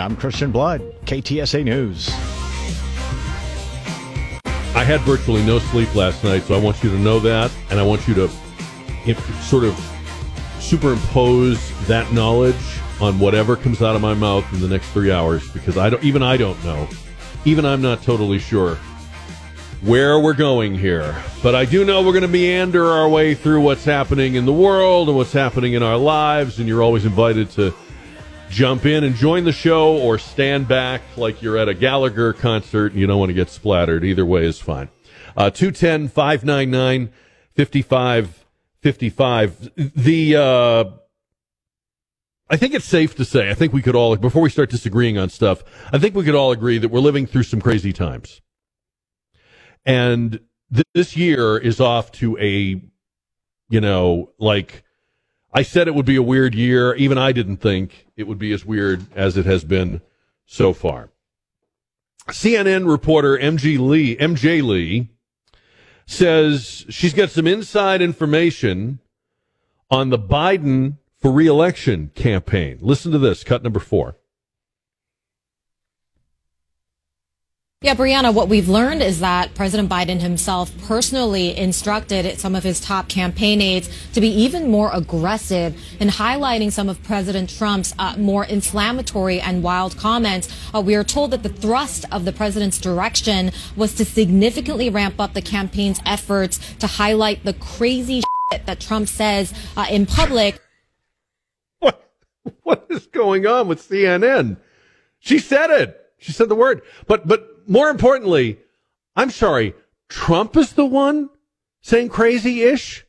I'm Christian Blood, KTSA News. I had virtually no sleep last night, so I want you to know that, and I want you to sort of superimpose that knowledge on whatever comes out of my mouth in the next three hours, because I don't, even I don't know, even I'm not totally sure where we're going here. But I do know we're going to meander our way through what's happening in the world and what's happening in our lives, and you're always invited to jump in and join the show or stand back like you're at a Gallagher concert and you don't want to get splattered. Either way is fine. Uh, 210 599 5555. The, uh, I think it's safe to say, I think we could all, before we start disagreeing on stuff, I think we could all agree that we're living through some crazy times. And th- this year is off to a, you know, like, I said it would be a weird year. Even I didn't think it would be as weird as it has been so far. CNN reporter Lee, MJ Lee says she's got some inside information on the Biden for reelection campaign. Listen to this, cut number four. Yeah, Brianna, what we've learned is that President Biden himself personally instructed some of his top campaign aides to be even more aggressive in highlighting some of President Trump's uh, more inflammatory and wild comments. Uh, we are told that the thrust of the president's direction was to significantly ramp up the campaign's efforts to highlight the crazy that Trump says uh, in public. What, what is going on with CNN? She said it. She said the word. But, but more importantly, I'm sorry, Trump is the one saying crazy ish?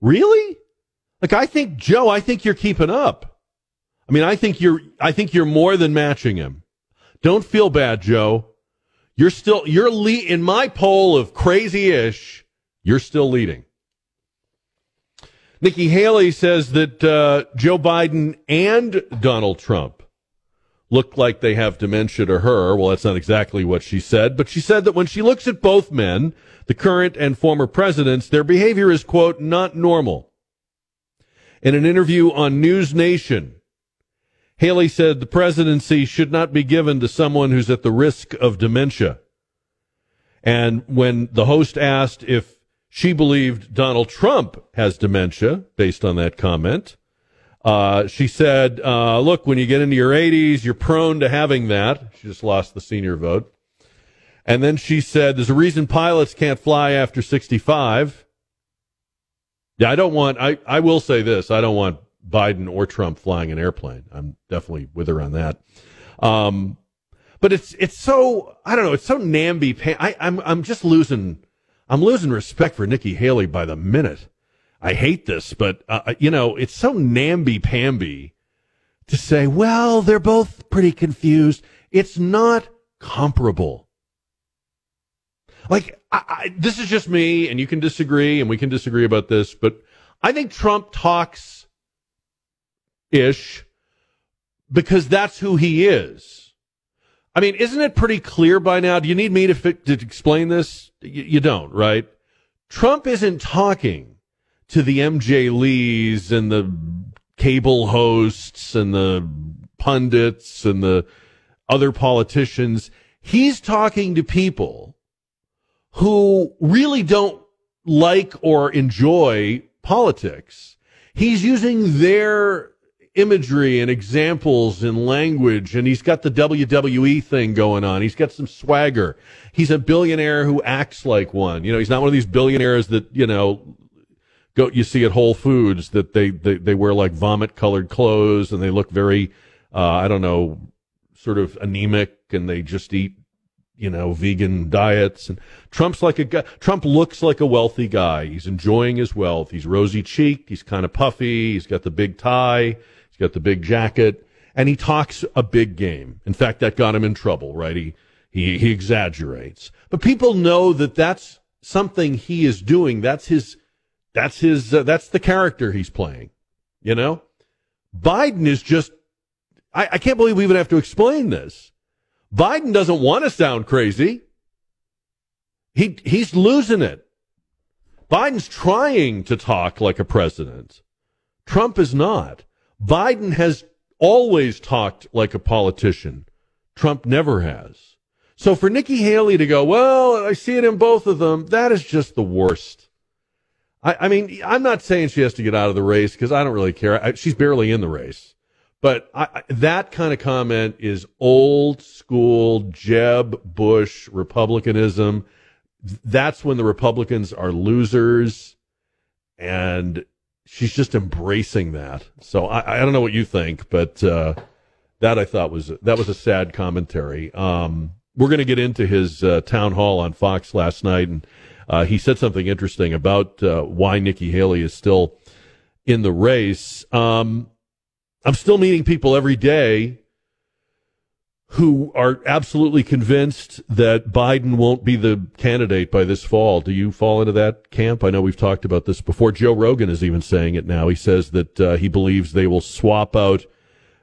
Really? Like, I think, Joe, I think you're keeping up. I mean, I think you're, I think you're more than matching him. Don't feel bad, Joe. You're still, you're lead, in my poll of crazy ish, you're still leading. Nikki Haley says that uh, Joe Biden and Donald Trump look like they have dementia to her. Well, that's not exactly what she said, but she said that when she looks at both men, the current and former presidents, their behavior is, quote, not normal. In an interview on News Nation, Haley said the presidency should not be given to someone who's at the risk of dementia. And when the host asked if she believed Donald Trump has dementia, based on that comment, uh, she said, uh, look, when you get into your 80s, you're prone to having that. She just lost the senior vote. And then she said, there's a reason pilots can't fly after 65. Yeah, I don't want, I, I will say this. I don't want Biden or Trump flying an airplane. I'm definitely with her on that. Um, but it's, it's so, I don't know, it's so namby I, I'm, I'm just losing, I'm losing respect for Nikki Haley by the minute. I hate this, but uh, uh, you know, it's so namby pamby to say, well, they're both pretty confused. It's not comparable. Like, I, I, this is just me, and you can disagree, and we can disagree about this, but I think Trump talks ish because that's who he is. I mean, isn't it pretty clear by now? Do you need me to, fi- to explain this? You, you don't, right? Trump isn't talking to the MJ Lees and the cable hosts and the pundits and the other politicians. He's talking to people who really don't like or enjoy politics. He's using their imagery and examples and language, and he's got the WWE thing going on. He's got some swagger. He's a billionaire who acts like one. You know, he's not one of these billionaires that, you know, go you see at Whole Foods that they they, they wear like vomit colored clothes and they look very uh, I don't know sort of anemic and they just eat you know vegan diets. And Trump's like a guy Trump looks like a wealthy guy. He's enjoying his wealth. He's rosy cheeked. He's kind of puffy. He's got the big tie. He's got the big jacket. And he talks a big game. In fact, that got him in trouble, right? He he he exaggerates, but people know that that's something he is doing. That's his that's his uh, that's the character he's playing. You know, Biden is just. I, I can't believe we even have to explain this. Biden doesn't want to sound crazy. He he's losing it. Biden's trying to talk like a president. Trump is not. Biden has always talked like a politician. Trump never has. So for Nikki Haley to go, well, I see it in both of them, that is just the worst. I, I mean, I'm not saying she has to get out of the race because I don't really care. I, she's barely in the race. But I, that kind of comment is old school Jeb Bush Republicanism. That's when the Republicans are losers. And she's just embracing that. So I, I don't know what you think, but uh, that I thought was that was a sad commentary. Um, we're going to get into his uh, town hall on Fox last night, and uh, he said something interesting about uh, why Nikki Haley is still in the race. Um, I'm still meeting people every day who are absolutely convinced that Biden won't be the candidate by this fall. Do you fall into that camp? I know we've talked about this before. Joe Rogan is even saying it now. He says that uh, he believes they will swap out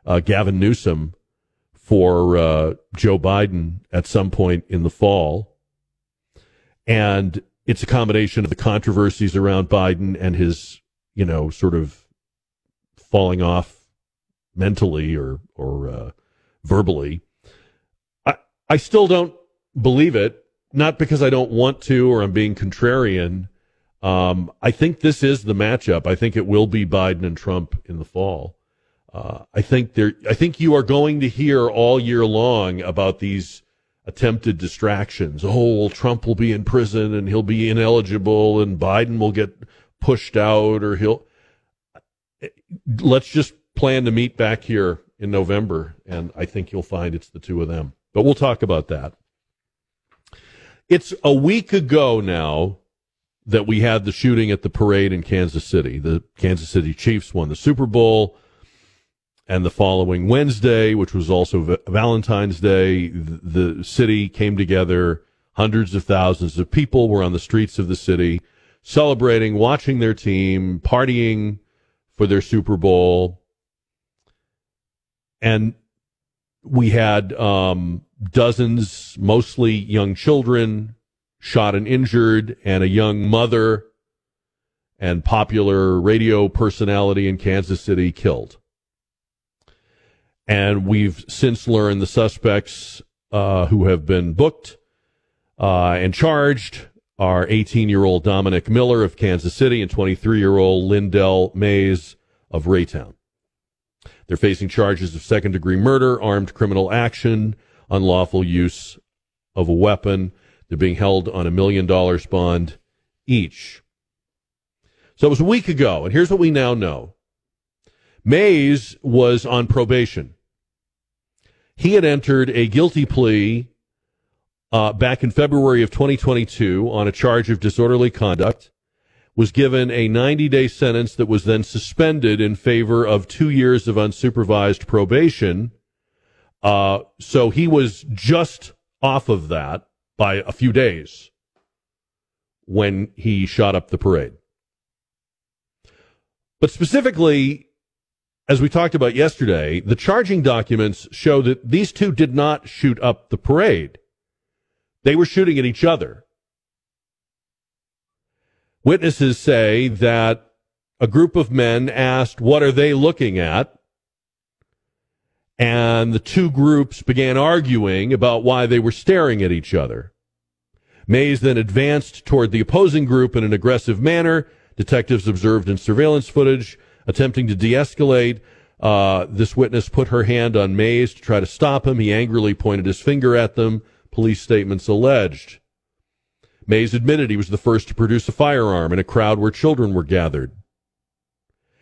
uh, Gavin Newsom for uh, Joe Biden at some point in the fall. And it's a combination of the controversies around Biden and his, you know, sort of falling off mentally or, or uh, verbally I I still don't believe it, not because I don't want to or I'm being contrarian. Um, I think this is the matchup. I think it will be Biden and Trump in the fall. Uh, I think there. I think you are going to hear all year long about these attempted distractions. Oh, Trump will be in prison and he'll be ineligible, and Biden will get pushed out, or he'll. Let's just plan to meet back here in November, and I think you'll find it's the two of them. But we'll talk about that. It's a week ago now that we had the shooting at the parade in Kansas City. The Kansas City Chiefs won the Super Bowl. And the following Wednesday, which was also Valentine's Day, the city came together. Hundreds of thousands of people were on the streets of the city celebrating, watching their team, partying for their Super Bowl. And we had um, dozens, mostly young children, shot and injured, and a young mother and popular radio personality in Kansas City killed. And we've since learned the suspects uh, who have been booked uh, and charged are 18 year old Dominic Miller of Kansas City and 23 year old Lyndell Mays of Raytown. They're facing charges of second degree murder, armed criminal action, unlawful use of a weapon. They're being held on a million dollars bond each. So it was a week ago, and here's what we now know. Mays was on probation. He had entered a guilty plea uh, back in February of 2022 on a charge of disorderly conduct was given a 90 day sentence that was then suspended in favor of two years of unsupervised probation. Uh, so he was just off of that by a few days when he shot up the parade. But specifically, as we talked about yesterday, the charging documents show that these two did not shoot up the parade. They were shooting at each other. Witnesses say that a group of men asked, What are they looking at? And the two groups began arguing about why they were staring at each other. Mays then advanced toward the opposing group in an aggressive manner. Detectives observed in surveillance footage, attempting to de escalate. Uh, this witness put her hand on Mays to try to stop him. He angrily pointed his finger at them, police statements alleged. Mays admitted he was the first to produce a firearm in a crowd where children were gathered.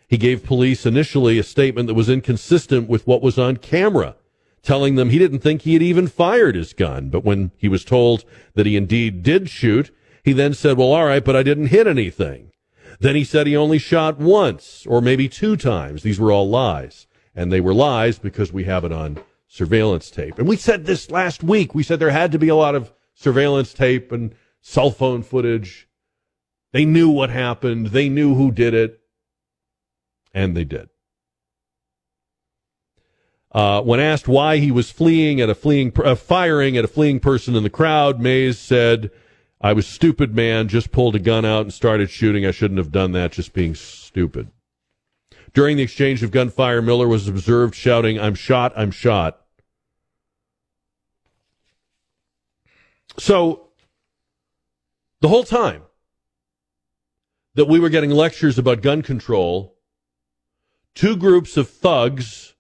He gave police initially a statement that was inconsistent with what was on camera, telling them he didn't think he had even fired his gun. But when he was told that he indeed did shoot, he then said, Well, all right, but I didn't hit anything. Then he said he only shot once or maybe two times. These were all lies. and they were lies because we have it on surveillance tape. And we said this last week. We said there had to be a lot of surveillance tape and cell phone footage. They knew what happened. They knew who did it. And they did. Uh, when asked why he was fleeing at a fleeing, uh, firing at a fleeing person in the crowd, Mays said, I was stupid, man, just pulled a gun out and started shooting. I shouldn't have done that, just being stupid. During the exchange of gunfire, Miller was observed shouting, I'm shot, I'm shot. So, the whole time that we were getting lectures about gun control, two groups of thugs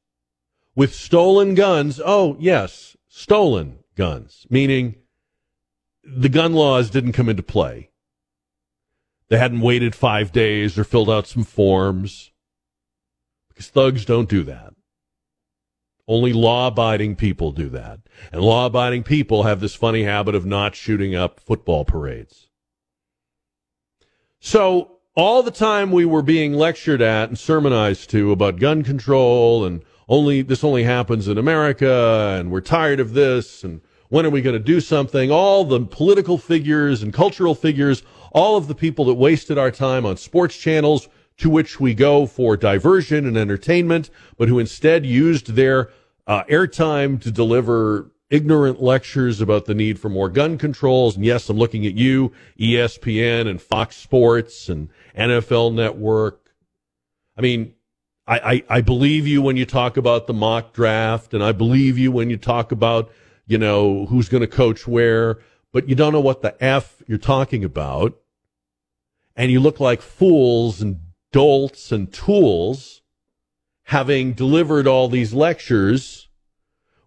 with stolen guns. Oh, yes, stolen guns, meaning the gun laws didn't come into play. They hadn't waited five days or filled out some forms because thugs don't do that. Only law abiding people do that. And law abiding people have this funny habit of not shooting up football parades. So all the time we were being lectured at and sermonized to about gun control and only this only happens in America and we're tired of this and when are we going to do something? All the political figures and cultural figures, all of the people that wasted our time on sports channels to which we go for diversion and entertainment, but who instead used their uh, airtime to deliver ignorant lectures about the need for more gun controls. And yes, I'm looking at you, ESPN and Fox Sports and NFL Network. I mean, I, I, I believe you when you talk about the mock draft, and I believe you when you talk about you know, who's going to coach where, but you don't know what the F you're talking about. And you look like fools and dolts and tools having delivered all these lectures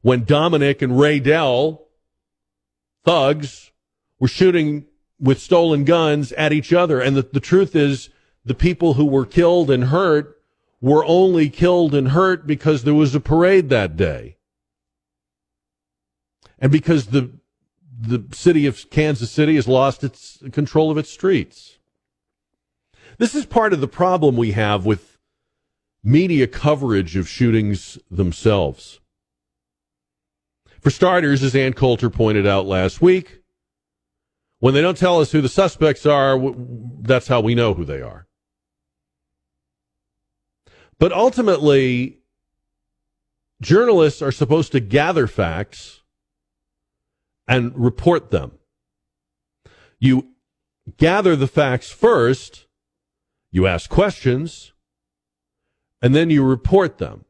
when Dominic and Ray Dell, thugs, were shooting with stolen guns at each other. And the, the truth is, the people who were killed and hurt were only killed and hurt because there was a parade that day and because the the city of Kansas City has lost its control of its streets. This is part of the problem we have with media coverage of shootings themselves. For starters, as Ann Coulter pointed out last week, when they don't tell us who the suspects are, that's how we know who they are. But ultimately, journalists are supposed to gather facts and report them. You gather the facts first, you ask questions, and then you report them.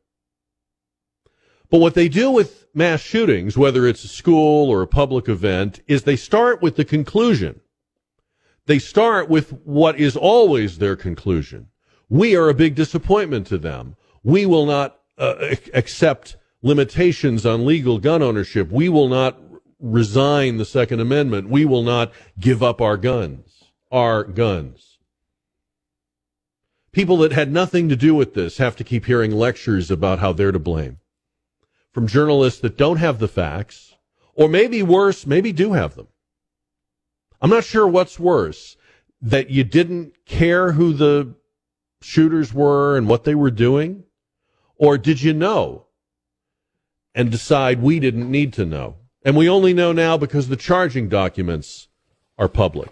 But what they do with mass shootings, whether it's a school or a public event, is they start with the conclusion. They start with what is always their conclusion. We are a big disappointment to them. We will not uh, accept limitations on legal gun ownership. We will not resign the Second Amendment. We will not give up our guns. Our guns. People that had nothing to do with this have to keep hearing lectures about how they're to blame from journalists that don't have the facts, or maybe worse, maybe do have them. I'm not sure what's worse that you didn't care who the shooters were and what they were doing, or did you know and decide we didn't need to know? And we only know now because the charging documents are public.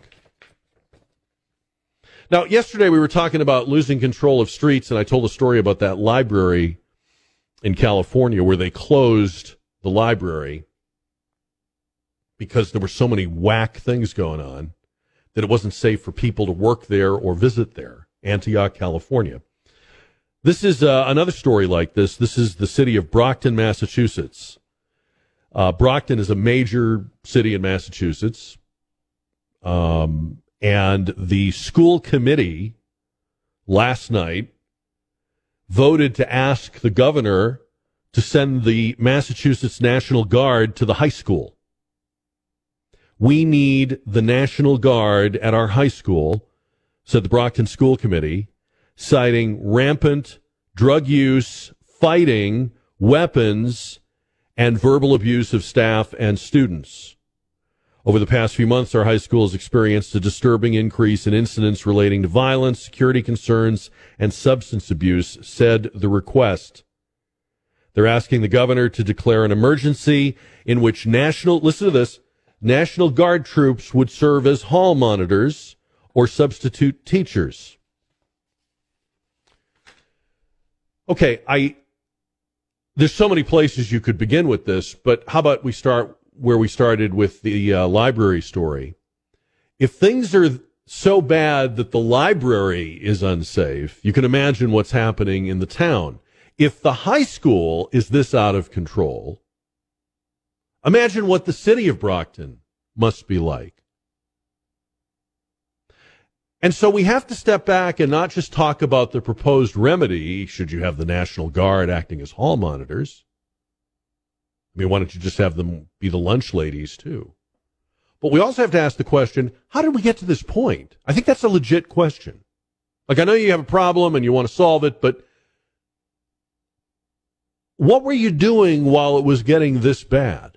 Now, yesterday we were talking about losing control of streets, and I told a story about that library in California where they closed the library because there were so many whack things going on that it wasn't safe for people to work there or visit there. Antioch, California. This is uh, another story like this. This is the city of Brockton, Massachusetts. Uh, Brockton is a major city in Massachusetts. Um, and the school committee last night voted to ask the governor to send the Massachusetts National Guard to the high school. We need the National Guard at our high school, said the Brockton School Committee, citing rampant drug use, fighting, weapons, and verbal abuse of staff and students. Over the past few months, our high school has experienced a disturbing increase in incidents relating to violence, security concerns, and substance abuse, said the request. They're asking the governor to declare an emergency in which national, listen to this, National Guard troops would serve as hall monitors or substitute teachers. Okay, I there's so many places you could begin with this, but how about we start where we started with the uh, library story? If things are so bad that the library is unsafe, you can imagine what's happening in the town. If the high school is this out of control, imagine what the city of Brockton must be like. And so we have to step back and not just talk about the proposed remedy, should you have the National Guard acting as hall monitors. I mean, why don't you just have them be the lunch ladies too? But we also have to ask the question, how did we get to this point? I think that's a legit question. Like, I know you have a problem and you want to solve it, but what were you doing while it was getting this bad?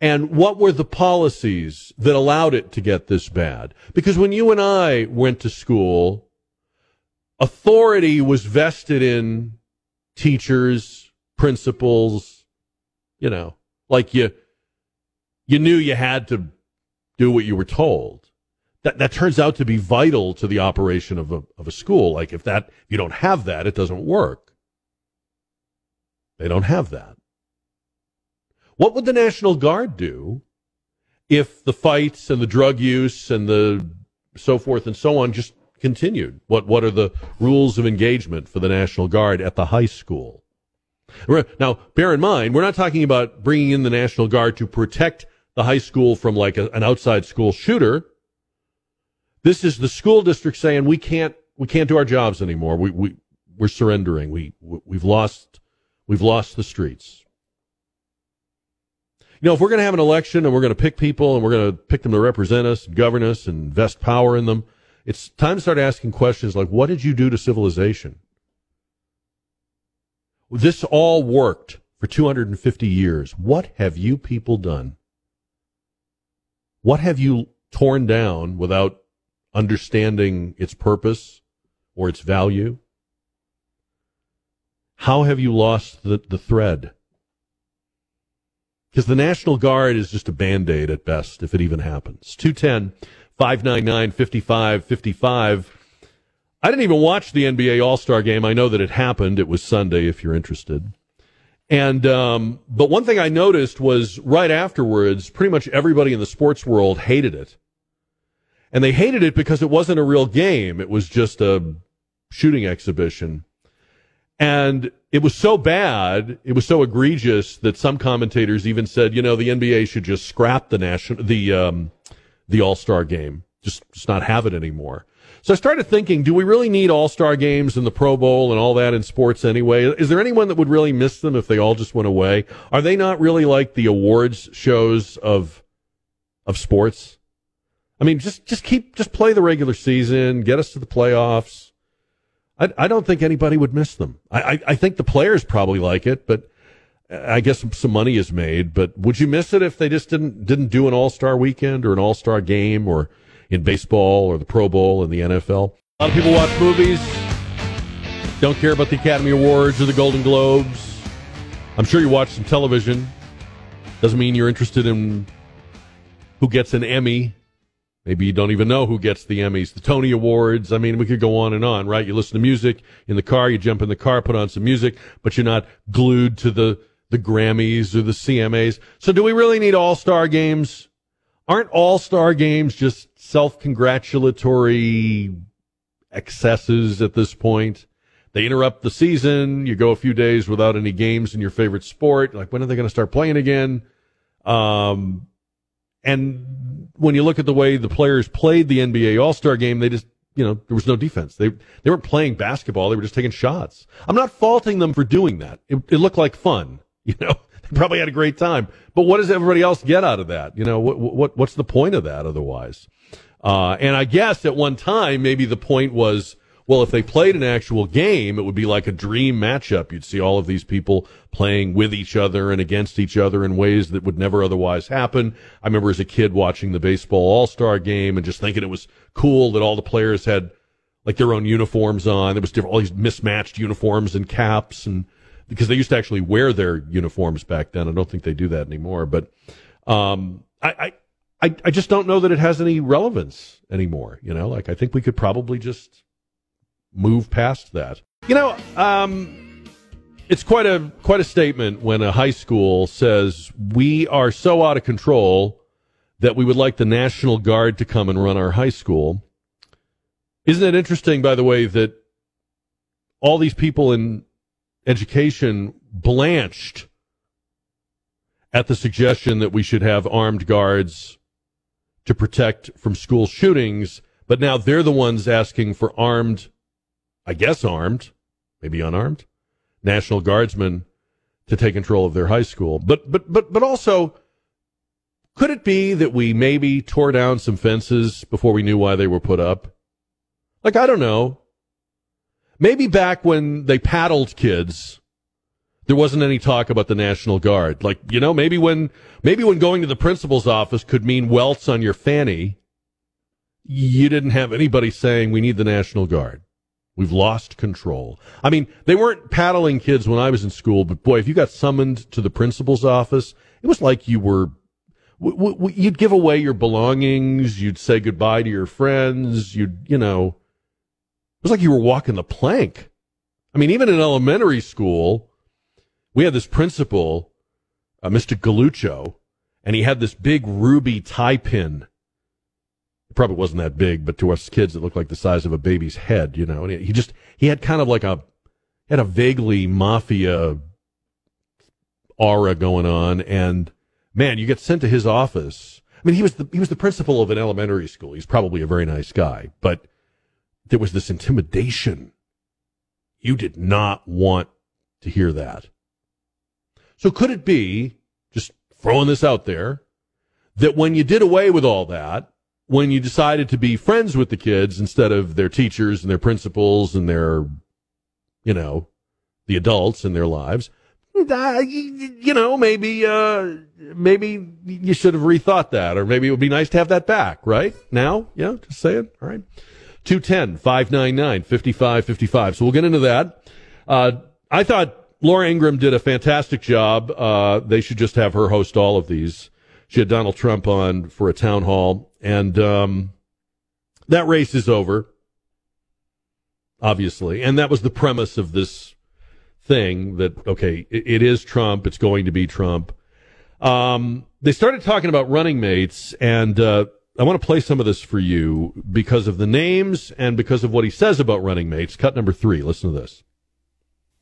And what were the policies that allowed it to get this bad? Because when you and I went to school, authority was vested in teachers, principals, you know, like you, you knew you had to do what you were told. That, that turns out to be vital to the operation of a, of a school. Like if that, if you don't have that, it doesn't work. They don't have that. What would the National Guard do if the fights and the drug use and the so forth and so on just continued? What what are the rules of engagement for the National Guard at the high school? Now, bear in mind, we're not talking about bringing in the National Guard to protect the high school from like a, an outside school shooter. This is the school district saying we can't we can't do our jobs anymore. We we we're surrendering. We we've lost we've lost the streets you know, if we're going to have an election and we're going to pick people and we're going to pick them to represent us, govern us, and invest power in them, it's time to start asking questions like, what did you do to civilization? This all worked for 250 years. What have you people done? What have you torn down without understanding its purpose or its value? How have you lost the, the thread? Because the National Guard is just a band aid at best, if it even happens. 210 599 5555. I didn't even watch the NBA All Star game. I know that it happened. It was Sunday, if you're interested. And, um, but one thing I noticed was right afterwards, pretty much everybody in the sports world hated it. And they hated it because it wasn't a real game. It was just a shooting exhibition. And it was so bad, it was so egregious that some commentators even said, you know, the NBA should just scrap the national, the, um, the All Star game, just, just not have it anymore. So I started thinking, do we really need All Star games and the Pro Bowl and all that in sports anyway? Is there anyone that would really miss them if they all just went away? Are they not really like the awards shows of, of sports? I mean, just, just keep, just play the regular season, get us to the playoffs I, I don't think anybody would miss them. I, I, I think the players probably like it, but I guess some money is made. But would you miss it if they just didn't didn't do an All Star weekend or an All Star game or in baseball or the Pro Bowl in the NFL? A lot of people watch movies, don't care about the Academy Awards or the Golden Globes. I'm sure you watch some television. Doesn't mean you're interested in who gets an Emmy Maybe you don't even know who gets the Emmys, the Tony Awards. I mean, we could go on and on, right? You listen to music in the car, you jump in the car, put on some music, but you're not glued to the, the Grammys or the CMAs. So do we really need all-star games? Aren't all-star games just self-congratulatory excesses at this point? They interrupt the season. You go a few days without any games in your favorite sport. Like, when are they going to start playing again? Um, and when you look at the way the players played the NBA All Star game, they just, you know, there was no defense. They, they weren't playing basketball. They were just taking shots. I'm not faulting them for doing that. It, it looked like fun, you know, they probably had a great time. But what does everybody else get out of that? You know, what, what, what's the point of that otherwise? Uh, and I guess at one time, maybe the point was, well, if they played an actual game, it would be like a dream matchup. You'd see all of these people playing with each other and against each other in ways that would never otherwise happen. I remember as a kid watching the baseball all-star game and just thinking it was cool that all the players had like their own uniforms on. There was different, all these mismatched uniforms and caps and because they used to actually wear their uniforms back then. I don't think they do that anymore. But um, I, I, I just don't know that it has any relevance anymore. You know, like I think we could probably just move past that. You know, um, it's quite a quite a statement when a high school says we are so out of control that we would like the National Guard to come and run our high school. Isn't it interesting, by the way, that all these people in education blanched at the suggestion that we should have armed guards to protect from school shootings, but now they're the ones asking for armed, I guess armed, maybe unarmed, National Guardsmen to take control of their high school. But but but but also could it be that we maybe tore down some fences before we knew why they were put up? Like I don't know. Maybe back when they paddled kids, there wasn't any talk about the National Guard. Like, you know, maybe when maybe when going to the principal's office could mean welts on your fanny, you didn't have anybody saying we need the National Guard. We've lost control. I mean, they weren't paddling kids when I was in school, but boy, if you got summoned to the principal's office, it was like you were w- w- you'd give away your belongings, you'd say goodbye to your friends, you'd, you know, it was like you were walking the plank. I mean, even in elementary school, we had this principal, uh, Mr. Galuccio, and he had this big ruby tie pin. Probably wasn't that big, but to us kids, it looked like the size of a baby's head, you know. And he just, he had kind of like a, had a vaguely mafia aura going on. And man, you get sent to his office. I mean, he was the, he was the principal of an elementary school. He's probably a very nice guy, but there was this intimidation. You did not want to hear that. So could it be, just throwing this out there, that when you did away with all that, when you decided to be friends with the kids instead of their teachers and their principals and their, you know, the adults in their lives, you know, maybe, uh, maybe you should have rethought that, or maybe it would be nice to have that back, right? Now, yeah, just saying. All right. 210 599 5555. So we'll get into that. Uh, I thought Laura Ingraham did a fantastic job. Uh, they should just have her host all of these. She had Donald Trump on for a town hall, and um, that race is over, obviously. And that was the premise of this thing that, okay, it, it is Trump, it's going to be Trump. Um, they started talking about running mates, and uh, I want to play some of this for you because of the names and because of what he says about running mates. Cut number three. Listen to this.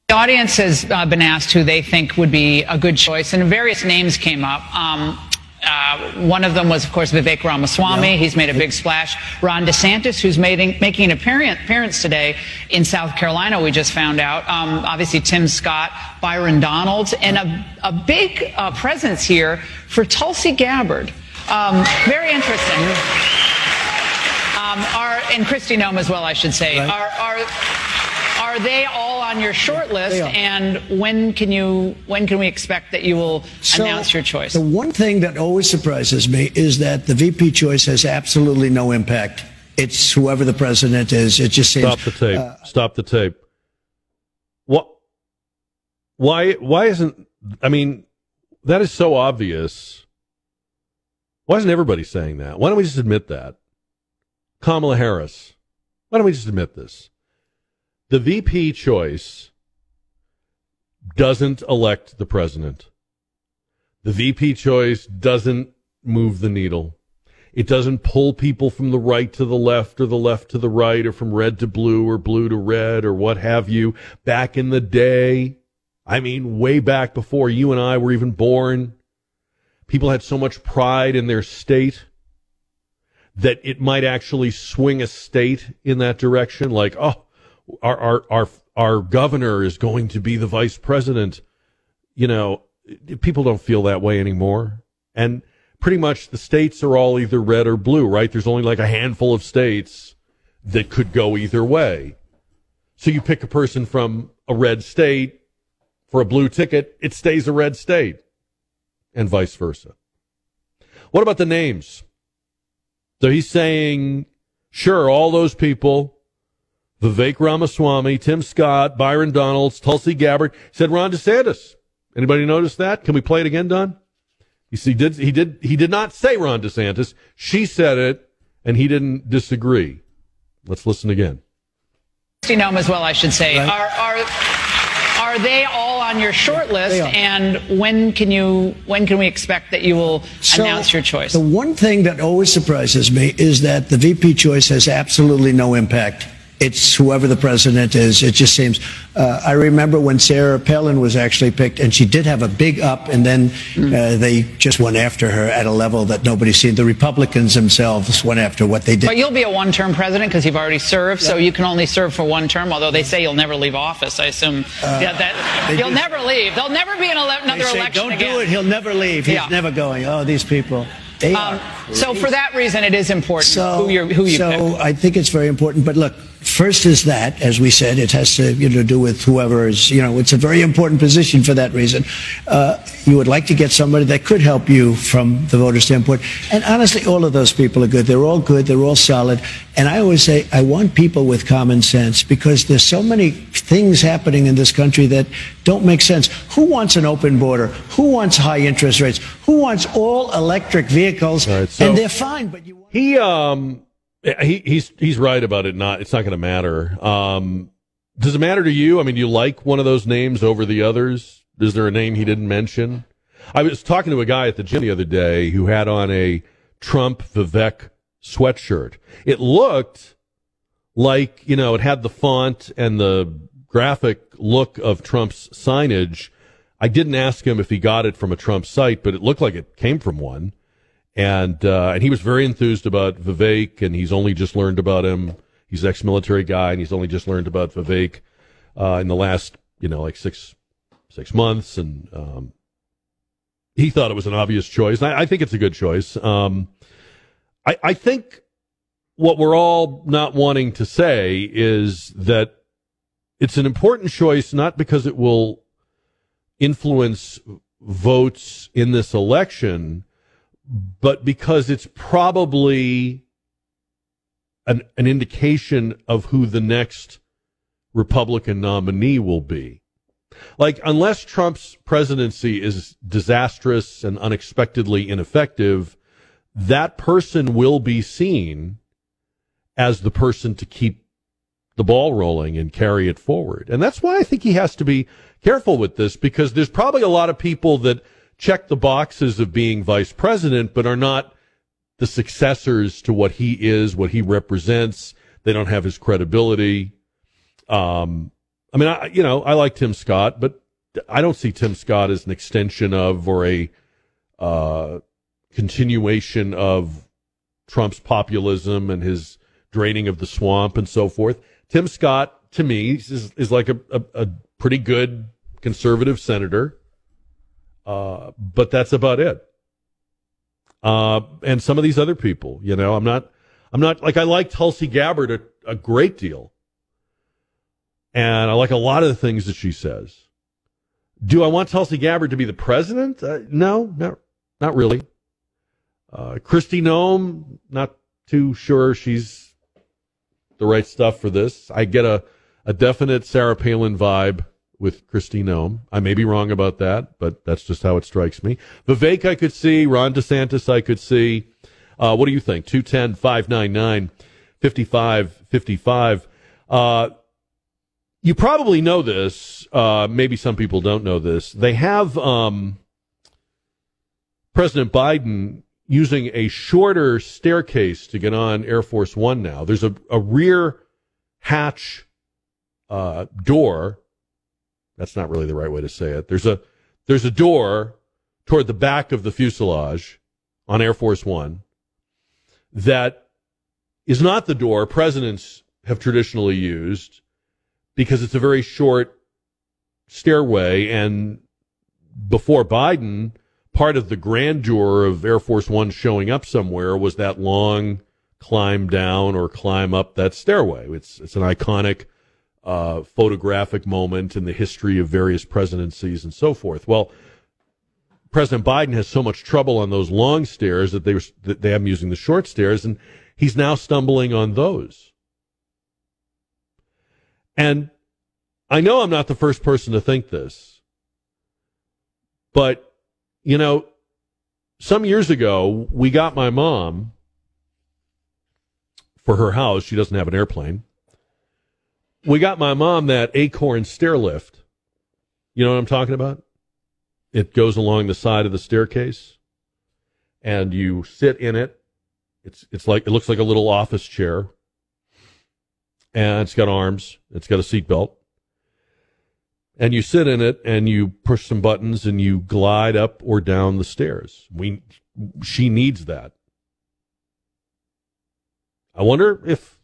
The audience has uh, been asked who they think would be a good choice, and various names came up. Um, uh, one of them was, of course, Vivek Ramaswamy. Yeah. He's made a big splash. Ron DeSantis, who's making, making an appearance today in South Carolina, we just found out. Um, obviously, Tim Scott, Byron Donalds, and a, a big uh, presence here for Tulsi Gabbard. Um, very interesting. Um, are, and Kristi Noem as well, I should say. Right. Are, are, are they all on your short list? And when can you when can we expect that you will so announce your choice? The one thing that always surprises me is that the VP choice has absolutely no impact. It's whoever the president is. It just seems. Stop the tape. Uh, Stop the tape. What? Why? Why isn't? I mean, that is so obvious why isn't everybody saying that? Why don't we just admit that? Kamala Harris. Why don't we just admit this? The VP choice doesn't elect the president. The VP choice doesn't move the needle. It doesn't pull people from the right to the left or the left to the right or from red to blue or blue to red or what have you. Back in the day, I mean, way back before you and I were even born, people had so much pride in their state that it might actually swing a state in that direction. Like, oh, our, our, our, our governor is going to be the vice president. You know, people don't feel that way anymore. And pretty much the states are all either red or blue, right? There's only like a handful of states that could go either way. So you pick a person from a red state for a blue ticket, it stays a red state and vice versa. What about the names? So he's saying, sure, all those people Vivek Ramaswamy, Tim Scott, Byron Donalds, Tulsi Gabbard said Ron DeSantis. Anybody notice that? Can we play it again, Don? You see, did he did he did not say Ron DeSantis. She said it, and he didn't disagree. Let's listen again. Kristi Noem as well, I should say. Right. Are are are they all on your short list? And when can you when can we expect that you will So, announce your choice? The one thing that always surprises me is that the VP choice has absolutely no impact. It's whoever the president is. It just seems. Uh, I remember when Sarah Palin was actually picked, and she did have a big up, and then uh, they just went after her at a level that nobody's seen. The Republicans themselves went after what they did. But you'll be a one-term president because you've already served, so you can only serve for one term. Although they say you'll never leave office, I assume yeah, that you'll do- never leave. There'll never be an ele- They another say, election Don't again. do it. He'll never leave. He's Yeah. never going. Oh, these people. They Um, so for that reason, it is important So, who, you're, who you so pick. I think it's very important. But look, first is that, as we said, it has to you know do with whoever is you know it's a very important position for that reason. Uh, you would like to get somebody that could help you from the voter standpoint. And honestly, all of those people are good. They're all good. They're all solid. And I always say I want people with common sense because there's so many things happening in this country that don't make sense. Who wants an open border? Who wants high interest rates? Who wants all electric vehicles? Right, so- and they're fine, but you. He um he he's he's right about it. Not it's not going to matter. Um, does it matter to you? I mean, do you like one of those names over the others? Is there a name he didn't mention? I was talking to a guy at the gym the other day who had on a Trump Vivek sweatshirt. It looked like you know it had the font and the graphic look of Trump's signage. I didn't ask him if he got it from a Trump site, but it looked like it came from one and uh, and he was very enthused about Vivek, and he's only just learned about him. He's an ex-military guy, and he's only just learned about Vivek uh, in the last, you know, like six six months, and um, he thought it was an obvious choice. I, I think it's a good choice. Um, I, I think what we're all not wanting to say is that it's an important choice, not because it will influence votes in this election but because it's probably an, an indication of who the next Republican nominee will be. Like, unless Trump's presidency is disastrous and unexpectedly ineffective, that person will be seen as the person to keep the ball rolling and carry it forward. And that's why I think he has to be careful with this because there's probably a lot of people that check the boxes of being vice president, but are not the successors to what he is, what he represents. They don't have his credibility. Um, I mean, I, you know, I like Tim Scott, but I don't see Tim Scott as an extension of or a uh, continuation of Trump's populism and his draining of the swamp and so forth. Tim Scott, to me, is, is like a, a, a pretty good conservative senator. Uh, but that's about it. Uh, and some of these other people, you know, I'm not, I'm not like I like Tulsi Gabbard a, a great deal, and I like a lot of the things that she says. Do I want Tulsi Gabbard to be the president? Uh, no, not not really. Uh, Kristi Noem, not too sure she's the right stuff for this. I get a a definite Sarah Palin vibe with Christine Noem. I may be wrong about that, but that's just how it strikes me. Vivek, I could see. Ron DeSantis, I could see. Uh, what do you think? 210 599 5555. Uh, you probably know this. Uh, maybe some people don't know this. They have um, President Biden using a shorter staircase to get on Air Force One now. There's a, a rear hatch uh, door that's not really the right way to say it. There's a there's a door toward the back of the fuselage on Air Force One that is not the door presidents have traditionally used because it's a very short stairway and before Biden part of the grandeur of Air Force One showing up somewhere was that long climb down or climb up that stairway. It's it's an iconic uh, photographic moment in the history of various presidencies and so forth. Well, President Biden has so much trouble on those long stairs that they were, that they have him using the short stairs, and he's now stumbling on those. And I know I'm not the first person to think this, but, you know, some years ago, we got my mom for her house. She doesn't have an airplane. We got my mom that acorn stair lift. You know what I'm talking about? It goes along the side of the staircase and you sit in it. It's, it's like, it looks like a little office chair and it's got arms. It's got a seatbelt and you sit in it and you push some buttons and you glide up or down the stairs. We, she needs that. I wonder if,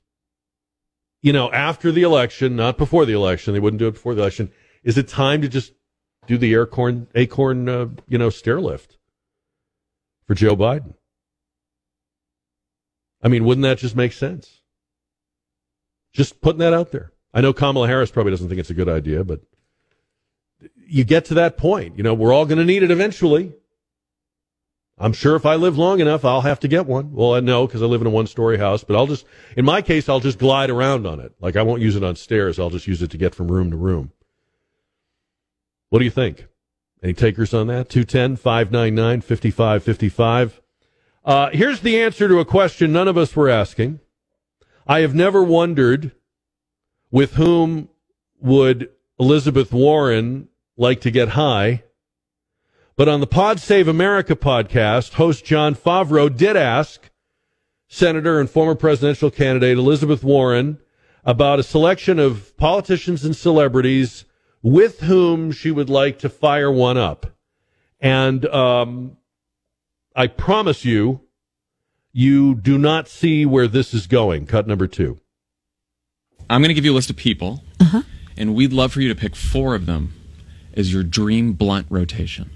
you know, after the election, not before the election, they wouldn't do it before the election. Is it time to just do the acorn, acorn, uh, you know, stair lift for Joe Biden? I mean, wouldn't that just make sense? Just putting that out there. I know Kamala Harris probably doesn't think it's a good idea, but you get to that point. You know, we're all going to need it eventually. I'm sure if I live long enough, I'll have to get one. Well, I know because I live in a one story house, but I'll just, in my case, I'll just glide around on it. Like I won't use it on stairs. I'll just use it to get from room to room. What do you think? Any takers on that? 210 599 5555. Uh, here's the answer to a question none of us were asking. I have never wondered with whom would Elizabeth Warren like to get high. But on the Pod Save America podcast, host Jon Favreau did ask Senator and former presidential candidate Elizabeth Warren about a selection of politicians and celebrities with whom she would like to fire one up. And um, I promise you, you do not see where this is going. Cut number two. I'm going to give you a list of people, uh-huh. and we'd love for you to pick four of them as your dream blunt rotation.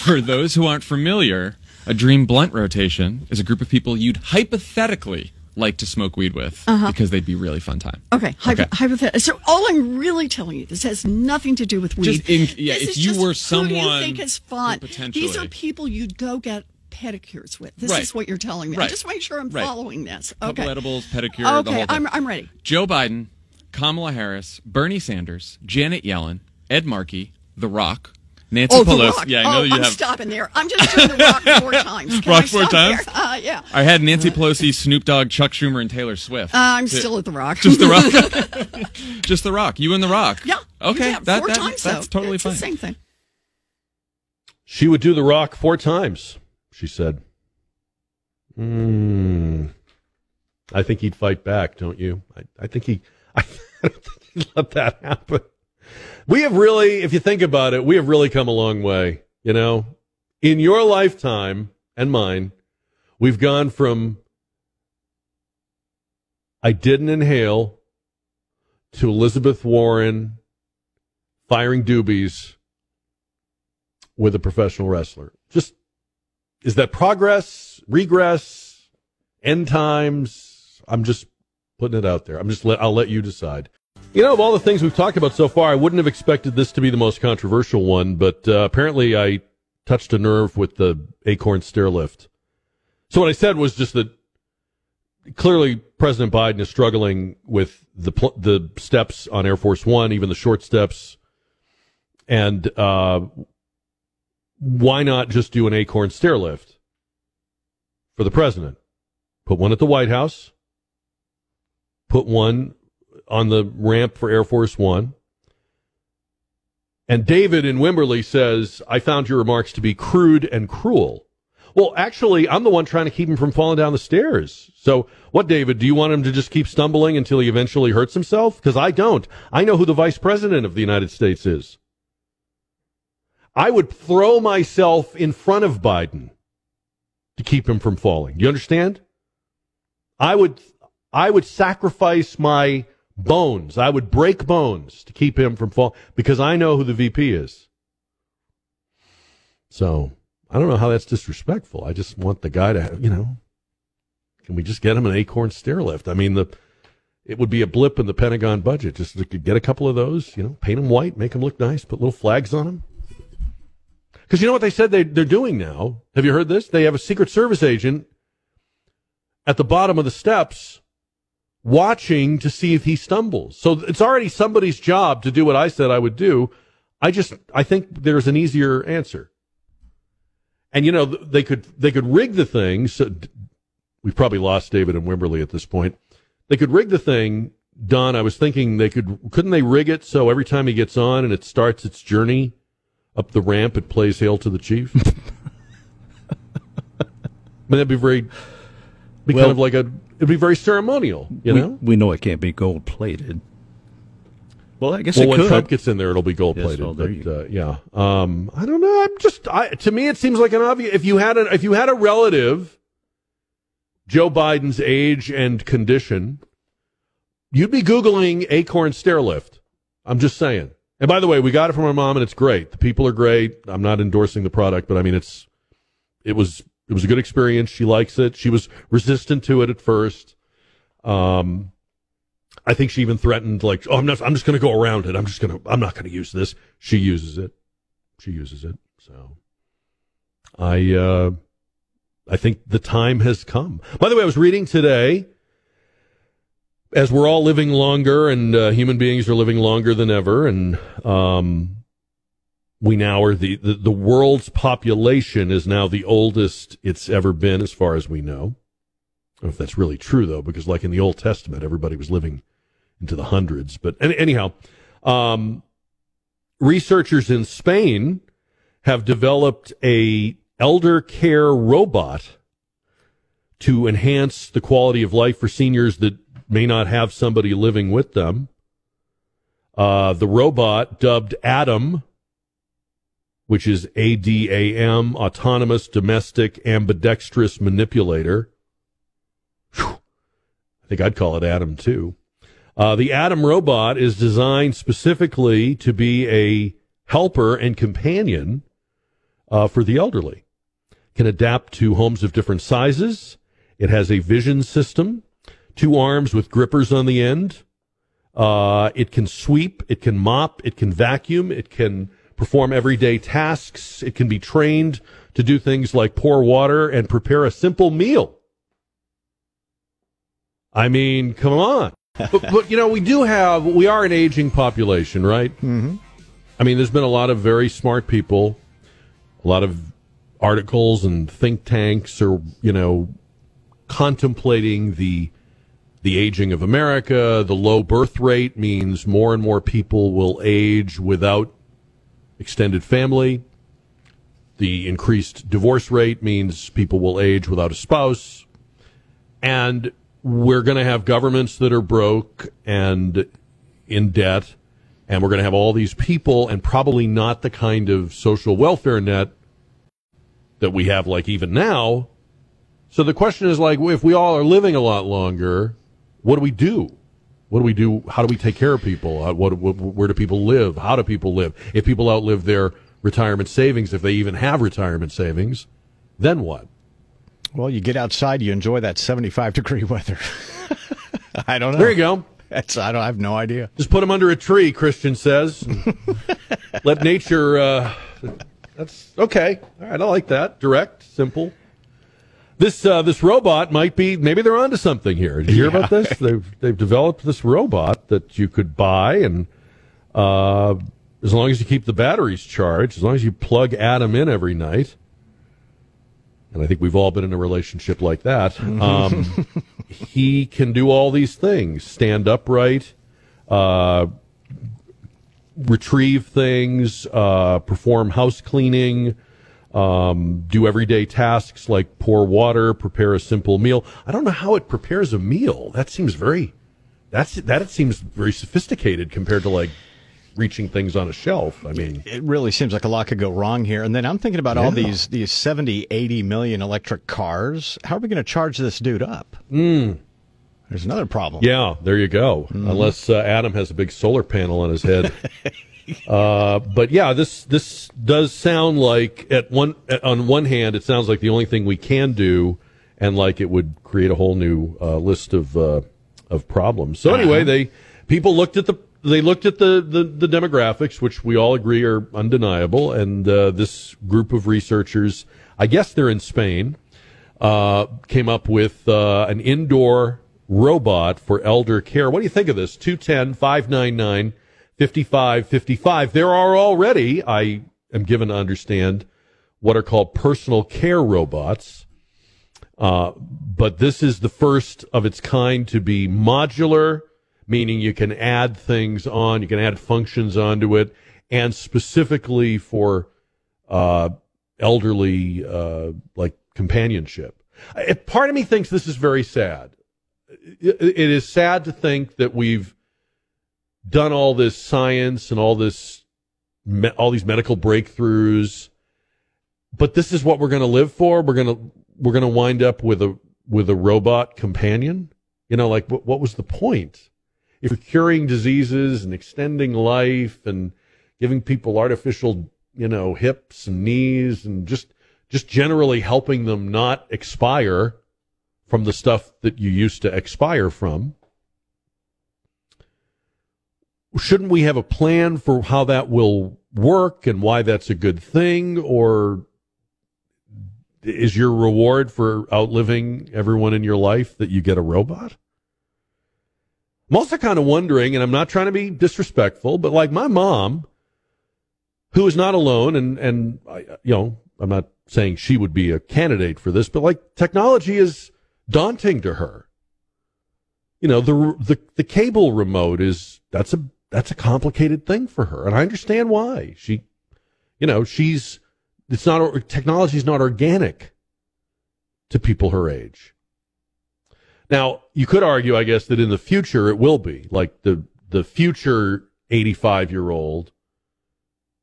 For those who aren't familiar, a dream blunt rotation is a group of people you'd hypothetically like to smoke weed with uh-huh. because they'd be really fun time. Okay, Hypo- okay. hypothetical. So all I'm really telling you, this has nothing to do with weed. Just in, yeah, this if you were someone who you think is fun, these are people you'd go get pedicures with. This right. is what you're telling me. Right. Just make sure I'm right. following this. Okay. Couple edibles, pedicure. Okay, I'm I'm ready. Joe Biden, Kamala Harris, Bernie Sanders, Janet Yellen, Ed Markey, The Rock, Nancy oh, Pelosi. Rock. Yeah, I know oh, you I'm have. stopping there. I'm just doing the Rock four times. Can rock four times. Uh, yeah. I had Nancy Pelosi, Snoop Dogg, Chuck Schumer, and Taylor Swift. Uh, I'm still at the Rock. Just the Rock. just the Rock. You and the Rock. Yeah. Okay. Yeah, that, four that, times. That's though. totally it's fine. The same thing. She would do the Rock four times. She said. Hmm. I think he'd fight back, don't you? I, I think he. I, I don't think he'd let that happen. We have really, if you think about it, we have really come a long way. You know, in your lifetime and mine, we've gone from I didn't inhale to Elizabeth Warren firing doobies with a professional wrestler. Just is that progress, regress, end times? I'm just putting it out there. I'm just let I'll let you decide. You know, of all the things we've talked about so far, I wouldn't have expected this to be the most controversial one, but uh, apparently I touched a nerve with the Acorn stair lift. So what I said was just that clearly President Biden is struggling with the pl- the steps on Air Force One, even the short steps, and uh, why not just do an Acorn stair lift for the president? Put one at the White House. Put one on the ramp for Air Force One. And David in Wimberley says, I found your remarks to be crude and cruel. Well, actually, I'm the one trying to keep him from falling down the stairs. So, what, David? Do you want him to just keep stumbling until he eventually hurts himself? Because I don't. I know who the vice president of the United States is. I would throw myself in front of Biden to keep him from falling. You understand? I would, I would sacrifice my bones. I would break bones to keep him from fall because I know who the VP is. So I don't know how that's disrespectful. I just want the guy to have, you know, can we just get him an acorn stair lift? I mean, the it would be a blip in the Pentagon budget just to get a couple of those, you know, paint them white, make them look nice, put little flags on them. Because you know what they said they, they're doing now? Have you heard this? They have a Secret Service agent at the bottom of the steps watching to see if he stumbles. So it's already somebody's job to do what I said I would do. I just I think there's an easier answer. And you know they could they could rig the thing. So we've probably lost David and Wimberley at this point. They could rig the thing. Don, I was thinking they could couldn't they rig it so every time he gets on and it starts its journey up the ramp, it plays "Hail to the Chief." I mean, that'd be very, be well, kind of like a, it'd be very ceremonial, you we, know. We know it can't be gold plated. Well, I guess well, when could. Trump gets in there, it'll be gold plated. Yes, well, uh, yeah, um, I don't know. I'm just I, to me, it seems like an obvious. If you had a if you had a relative, Joe Biden's age and condition, you'd be googling Acorn stair lift. I'm just saying. And by the way, we got it from our mom, and it's great. The people are great. I'm not endorsing the product, but I mean, it's it was it was a good experience. She likes it. She was resistant to it at first. Um, I think she even threatened, like, "Oh, I'm not. I'm just going to go around it. I'm just going to. I'm not going to use this." She uses it. She uses it. So, I, uh, I think the time has come. By the way, I was reading today. As we're all living longer, and uh, human beings are living longer than ever, and um, we now are the, the the world's population is now the oldest it's ever been, as far as we know. I don't know if that's really true though, because like in the Old Testament, everybody was living into the hundreds. But anyhow, um, researchers in Spain have developed a elder care robot to enhance the quality of life for seniors that may not have somebody living with them. Uh, the robot, dubbed Adam, which is ADAM, Autonomous Domestic Ambidextrous Manipulator. Whew. I think I'd call it Adam too. Uh, the Adam robot is designed specifically to be a helper and companion uh, for the elderly. Can adapt to homes of different sizes. It has a vision system, two arms with grippers on the end. Uh, it can sweep, it can mop, it can vacuum, it can perform everyday tasks. It can be trained to do things like pour water and prepare a simple meal. I mean, come on but, but, you know, we do have we are an aging population, right? Mm-hmm. I mean, there's been a lot of very smart people, a lot of articles and think tanks are you know contemplating the the aging of America. The low birth rate means more and more people will age without extended family. The increased divorce rate means people will age without a spouse. And we're going to have governments that are broke and in debt, and we're going to have all these people, and probably not the kind of social welfare net that we have, like even now. So the question is, like, if we all are living a lot longer, what do we do? What do we do? How do we take care of people? How, what, what, where do people live? How do people live? If people outlive their retirement savings, if they even have retirement savings, then what? Well, you get outside, you enjoy that 75 degree weather. I don't know. There you go. That's, I don't I have no idea. Just put them under a tree, Christian says. Let nature. Uh, that's okay. All right, I like that. Direct, simple. This uh, this robot might be maybe they're onto something here. Did you hear yeah. about this? They've they've developed this robot that you could buy, and uh, as long as you keep the batteries charged, as long as you plug Adam in every night, and I think we've all been in a relationship like that. Mm-hmm. Um, he can do all these things: stand upright, uh, retrieve things, uh, perform house cleaning, um, do everyday tasks like pour water, prepare a simple meal. I don't know how it prepares a meal. That seems very that's that it seems very sophisticated compared to like reaching things on a shelf. I mean, it really seems like a lot could go wrong here. And then I'm thinking about yeah. all these these 70, 80 million electric cars. How are we going to charge this dude up? Mm. There's another problem. Yeah, there you go. Mm. Unless uh, Adam has a big solar panel on his head. uh, but yeah, this this does sound like at one on one hand, it sounds like the only thing we can do, and like it would create a whole new uh, list of uh, of problems. So anyway, uh-huh. they people looked at the they looked at the, the, the, demographics, which we all agree are undeniable, and uh, this group of researchers, I guess they're in Spain, uh, came up with uh, an indoor robot for elder care. What do you think of this? 210 599 5555. There are already, I am given to understand, what are called personal care robots. Uh, but this is the first of its kind to be modular, meaning you can add things on, you can add functions onto it, and specifically for uh, elderly, uh, like companionship. Part of me thinks this is very sad. It is sad to think that we've done all this science and all this, all these medical breakthroughs, but this is what we're going to live for. We're going to we're going to wind up with a with a robot companion. You know, like what, what was the point? If you're curing diseases and extending life and giving people artificial, you know, hips and knees and just just generally helping them not expire from the stuff that you used to expire from. Shouldn't we have a plan for how that will work and why that's a good thing? Or is your reward for outliving everyone in your life that you get a robot? I'm also kind of wondering, and I'm not trying to be disrespectful, but like my mom, who is not alone, and and you know, I'm not saying she would be a candidate for this, but like technology is daunting to her. You know, the the the cable remote is that's a that's a complicated thing for her, and I understand why. She, you know, she's it's not technology is not organic to people her age. Now, you could argue, I guess, that in the future it will be like the the future 85 year old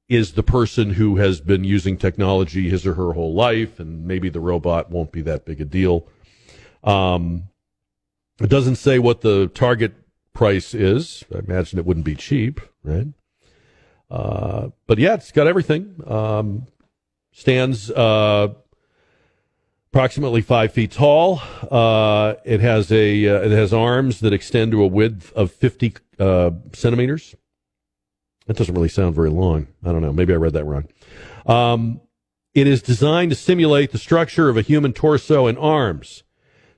is the person who has been using technology his or her whole life, and maybe the robot won't be that big a deal. Um, it doesn't say what the target price is. I imagine it wouldn't be cheap, right? Uh, but yeah, it's got everything. Um, stands uh, approximately five feet tall. Uh, it has a uh, it has arms that extend to a width of fifty uh, centimeters. That doesn't really sound very long. I don't know. Maybe I read that wrong. Um, it is designed to simulate the structure of a human torso and arms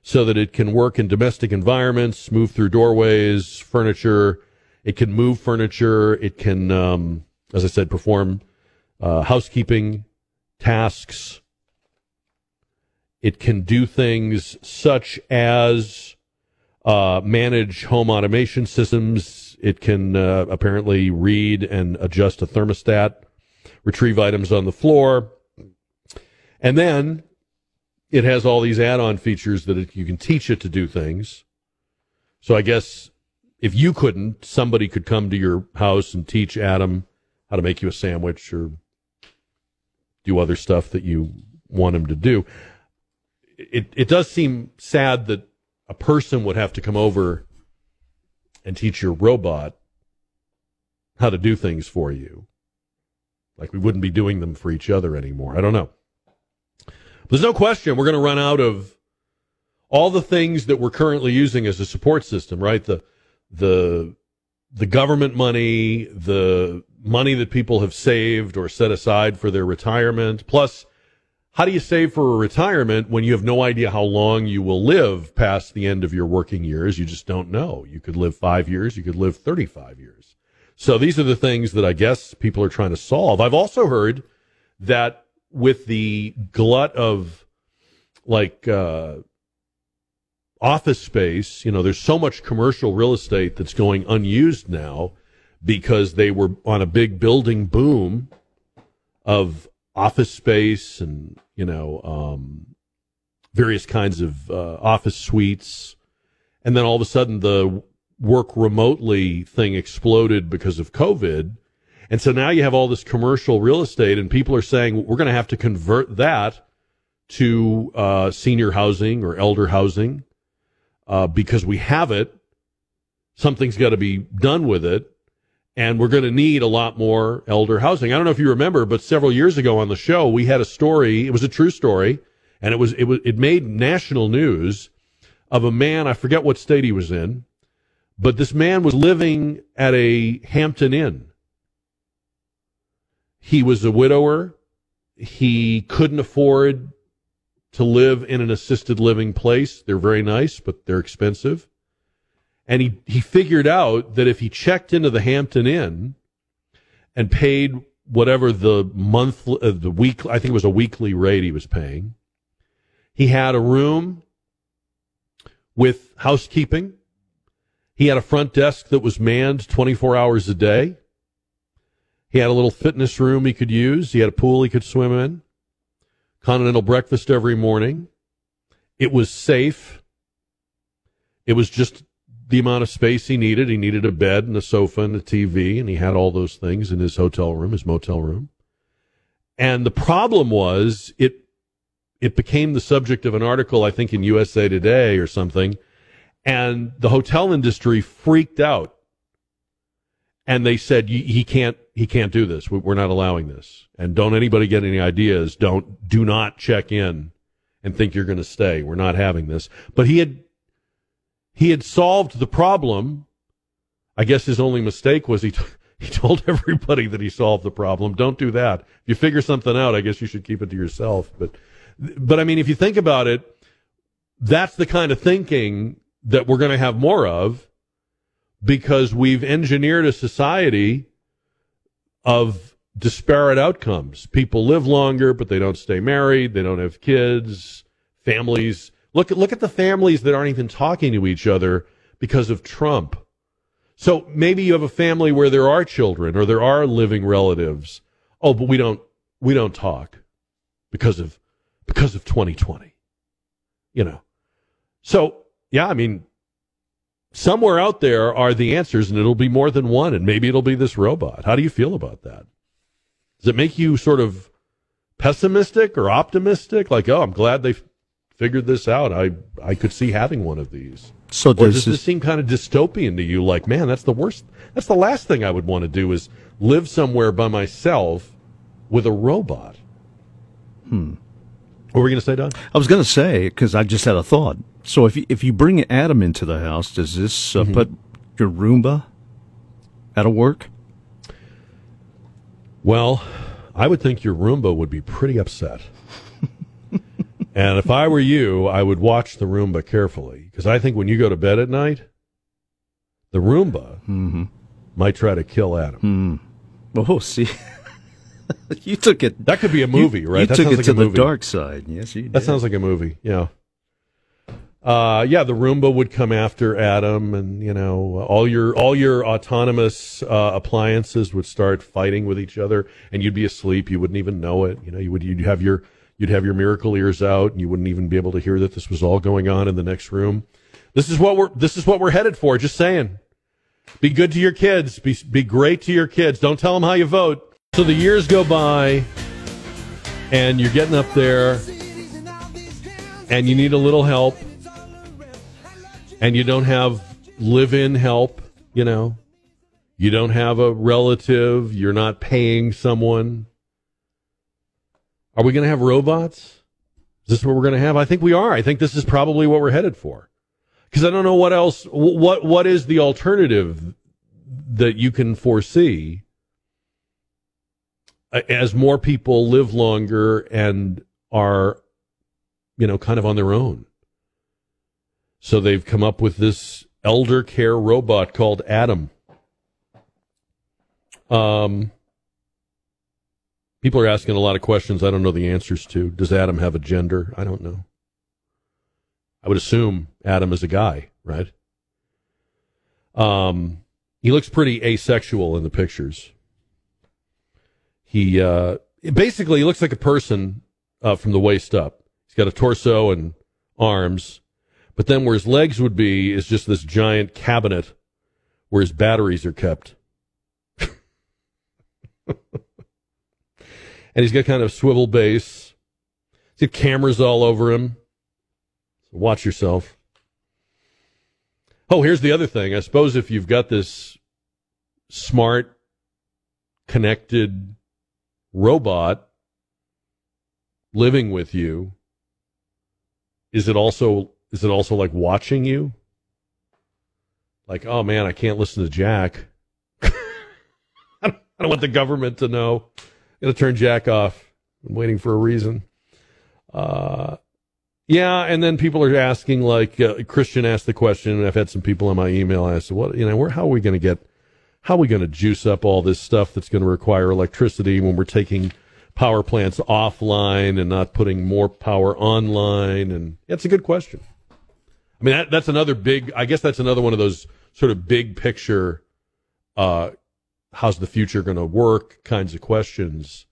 so that it can work in domestic environments, move through doorways, furniture. It can move furniture. It can, um, as I said, perform uh, housekeeping tasks. It can do things such as uh, manage home automation systems. It can uh, apparently read and adjust a thermostat, retrieve items on the floor. And then it has all these add-on features that it, you can teach it to do things. So I guess if you couldn't, somebody could come to your house and teach Adam how to make you a sandwich or do other stuff that you want him to do. It it does seem sad that a person would have to come over and teach your robot how to do things for you. Like we wouldn't be doing them for each other anymore. I don't know. There's no question we're going to run out of all the things that we're currently using as a support system, right? The the the government money, the money that people have saved or set aside for their retirement, plus how do you save for a retirement when you have no idea how long you will live past the end of your working years? You just don't know. You could live five years, you could live 35 years. So these are the things that I guess people are trying to solve. I've also heard that with the glut of like uh, office space, you know, there's so much commercial real estate that's going unused now because they were on a big building boom of office space and you know um, various kinds of uh, office suites, and then all of a sudden the work remotely thing exploded because of COVID and so now you have all this commercial real estate, and people are saying we're going to have to convert that to uh, senior housing or elder housing uh, because we have it. Something's got to be done with it. And we're going to need a lot more elder housing. I don't know if you remember, but several years ago on the show, we had a story. It was a true story, and it was it was it made national news of a man. I forget what state he was in, but this man was living at a Hampton Inn he was a widower. He couldn't afford to live in an assisted living place. They're very nice, but they're expensive. And he, he figured out that if he checked into the Hampton Inn and paid whatever the month, uh, the week, I think it was a weekly rate he was paying, he had a room with housekeeping. He had a front desk that was manned 24 hours a day. He had a little fitness room he could use. He had a pool he could swim in. Continental breakfast every morning. It was safe. It was just the amount of space he needed. He needed a bed and a sofa and a TV, and he had all those things in his hotel room, his motel room. And the problem was it it became the subject of an article, I think, in USA Today or something, and the hotel industry freaked out, and they said he can't he can't do this. We're not allowing this, and don't anybody get any ideas. Don't do not check in and think you're going to stay. We're not having this. But he had he had solved the problem. I guess his only mistake was he t- he told everybody that he solved the problem. Don't do that. If you figure something out, I guess you should keep it to yourself. But but I mean, if you think about it, that's the kind of thinking that we're going to have more of because we've engineered a society of disparate outcomes. People live longer, but they don't stay married. They don't have kids. Families look at look at the families that aren't even talking to each other because of Trump. So maybe you have a family where there are children or there are living relatives. Oh, but we don't we don't talk because of because of 2020. You know. So, yeah, I mean somewhere out there are the answers and it'll be more than one and maybe it'll be this robot. How do you feel about that? Does it make you sort of pessimistic or optimistic? Like, oh, I'm glad they figured this out. I I could see having one of these. So does, does this seem kind of dystopian to you? Like, man, that's the worst. That's the last thing I would want to do is live somewhere by myself with a robot. Hmm. What were we going to say, Don? I was going to say because I just had a thought. So if you, if you bring Adam into the house, does this uh, mm-hmm. put your Roomba out of work? Well, I would think your Roomba would be pretty upset. and if I were you, I would watch the Roomba carefully because I think when you go to bed at night, the Roomba mm-hmm. might try to kill Adam. Mm. Oh, see. you took it. That could be a movie, you, right? You that took it like to the dark side. Yes, you did. That sounds like a movie. Yeah. Uh, yeah, the Roomba would come after Adam, and you know all your all your autonomous uh, appliances would start fighting with each other, and you'd be asleep. You wouldn't even know it. You know, you would you'd have your you'd have your miracle ears out, and you wouldn't even be able to hear that this was all going on in the next room. This is what we're this is what we're headed for. Just saying. Be good to your kids. Be be great to your kids. Don't tell them how you vote. So the years go by, and you're getting up there, and you need a little help and you don't have live in help, you know, you don't have a relative, you're not paying someone. Are we going to have robots? Is this what we're going to have? I think we are. I think this is probably what we're headed for. Because I don't know what else, what, what is the alternative that you can foresee as more people live longer and are, you know, kind of on their own? So they've come up with this elder care robot called Adam. Um, people are asking a lot of questions I don't know the answers to. Does Adam have a gender? I don't know. I would assume Adam is a guy, right? Um, he looks pretty asexual in the pictures. He uh, basically he looks like a person uh, from the waist up. He's got a torso and arms, but then where his legs would be is just this giant cabinet where his batteries are kept. and he's got kind of swivel base. He's got cameras all over him. So watch yourself. Oh, here's the other thing. I suppose if you've got this smart, connected robot living with you, is it also is it also like watching you? Like, oh man, I can't listen to Jack. I, don't, I don't want the government to know. I'm gonna turn Jack off. I'm waiting for a reason. Uh, Yeah, and then people are asking, like uh, Christian asked the question, and I've had some people on my email ask, "What you know? Where, how are we going to get? How are we going to juice up all this stuff that's going to require electricity when we're taking power plants offline and not putting more power online?" And that's a good question. I mean, that, that's another big. I guess that's another one of those sort of big picture, uh, how's the future going to work kinds of questions.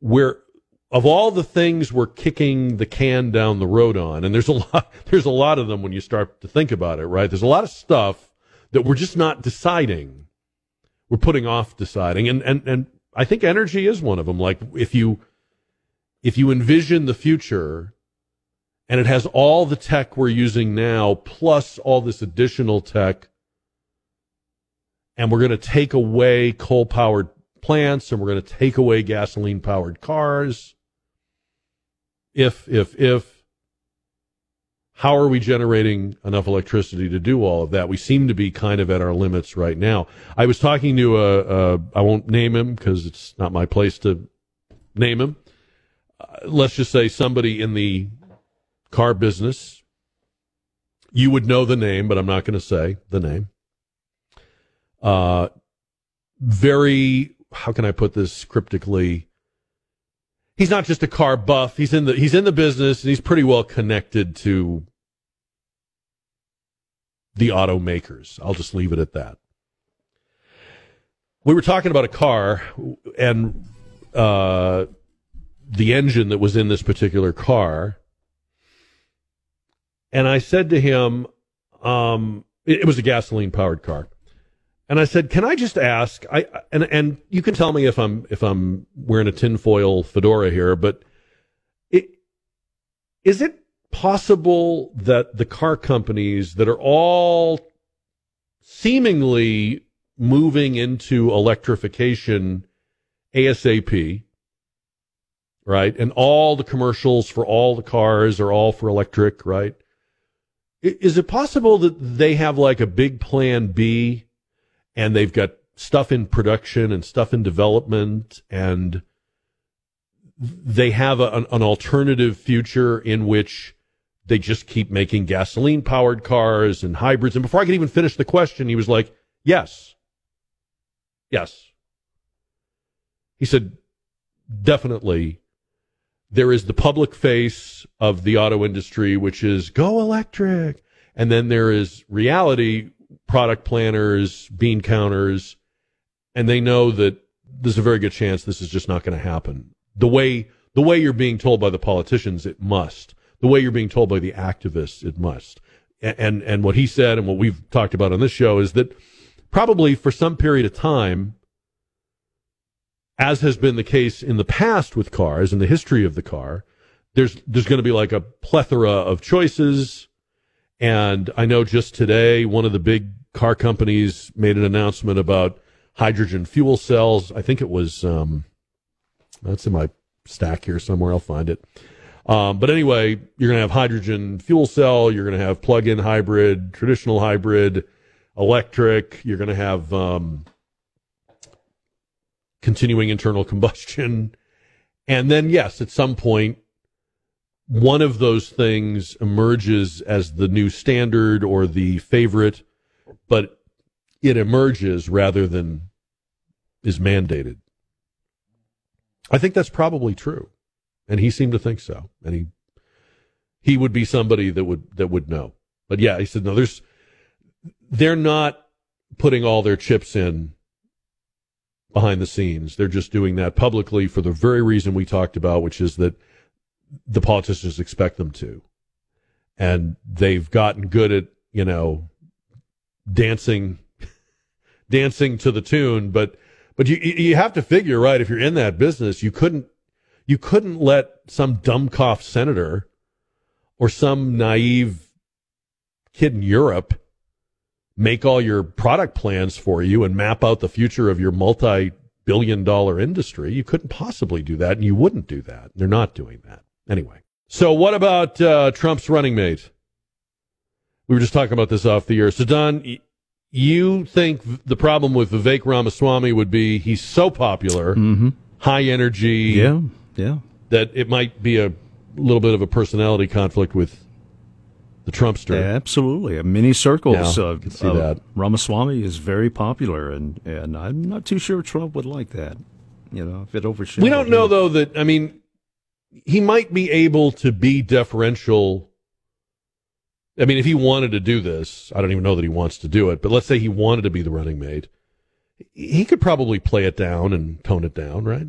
Where of all the things we're kicking the can down the road on, and there's a lot, there's a lot of them when you start to think about it, right? There's a lot of stuff that we're just not deciding. We're putting off deciding, and and and I think energy is one of them. Like if you if you envision the future, and it has all the tech we're using now, plus all this additional tech, and we're going to take away coal powered plants, and we're going to take away gasoline powered cars if, if, if, how are we generating enough electricity to do all of that? We seem to be kind of at our limits right now. I was talking to a, a I won't name him because it's not my place to name him. Uh, let's just say somebody in the car business. You would know the name, but I'm not going to say the name. Uh, very, how can I put this cryptically? He's not just a car buff. He's in the he's in the business and he's pretty well connected to the automakers. I'll just leave it at that. We were talking about a car and uh, the engine that was in this particular car, and I said to him, um, it, it was a gasoline powered car. And I said, "Can I just ask? I and and you can tell me if I'm if I'm wearing a tinfoil fedora here, but it, is it possible that the car companies that are all seemingly moving into electrification ASAP, right? And all the commercials for all the cars are all for electric, right? Is it possible that they have like a big plan B and they've got stuff in production and stuff in development and they have a, an, an, alternative future in which they just keep making gasoline powered cars and hybrids. And before I could even finish the question, he was like, Yes. Yes. He said, Definitely. There is the public face of the auto industry, which is go electric. And then there is reality, product planners, bean counters, and they know that there's a very good chance this is just not going to happen. The way the way you're being told by the politicians, it must. The way you're being told by the activists, it must. And and what he said and what we've talked about on this show is that probably for some period of time, as has been the case in the past with cars in the history of the car, there's there's going to be like a plethora of choices. And I know just today, one of the big car companies made an announcement about hydrogen fuel cells. I think it was, um, that's in my stack here somewhere. I'll find it. Um, but anyway, you're going to have hydrogen fuel cell. You're going to have plug-in hybrid, traditional hybrid, electric. You're going to have um, continuing internal combustion. And then, yes, at some point, one of those things emerges as the new standard or the favorite but it emerges rather than is mandated. I think that's probably true. And he seemed to think so. And he he would be somebody that would that would know. But yeah, he said no, there's they're not putting all their chips in behind the scenes. They're just doing that publicly for the very reason we talked about, which is that the politicians expect them to. And they've gotten good at, you know, dancing dancing to the tune but but you you have to figure right if you're in that business you couldn't you couldn't let some dumbcough senator or some naive kid in Europe make all your product plans for you and map out the future of your multi billion dollar industry. You couldn't possibly do that, and you wouldn't do that. They're not doing that. Anyway. So, what about uh, Trump's running mate? We were just talking about this off the air. So, Don, you think the problem with Vivek Ramaswamy would be he's so popular, mm-hmm. high energy, yeah, yeah, that it might be a little bit of a personality conflict with the Trumpster. Yeah, absolutely, a mini circles. Yeah, uh, can see uh, that. Ramaswamy is very popular, and and I'm not too sure Trump would like that. You know, if it overshadowed. We don't know though that I mean he might be able to be deferential. I mean, if he wanted to do this, I don't even know that he wants to do it, but let's say he wanted to be the running mate, he could probably play it down and tone it down, right?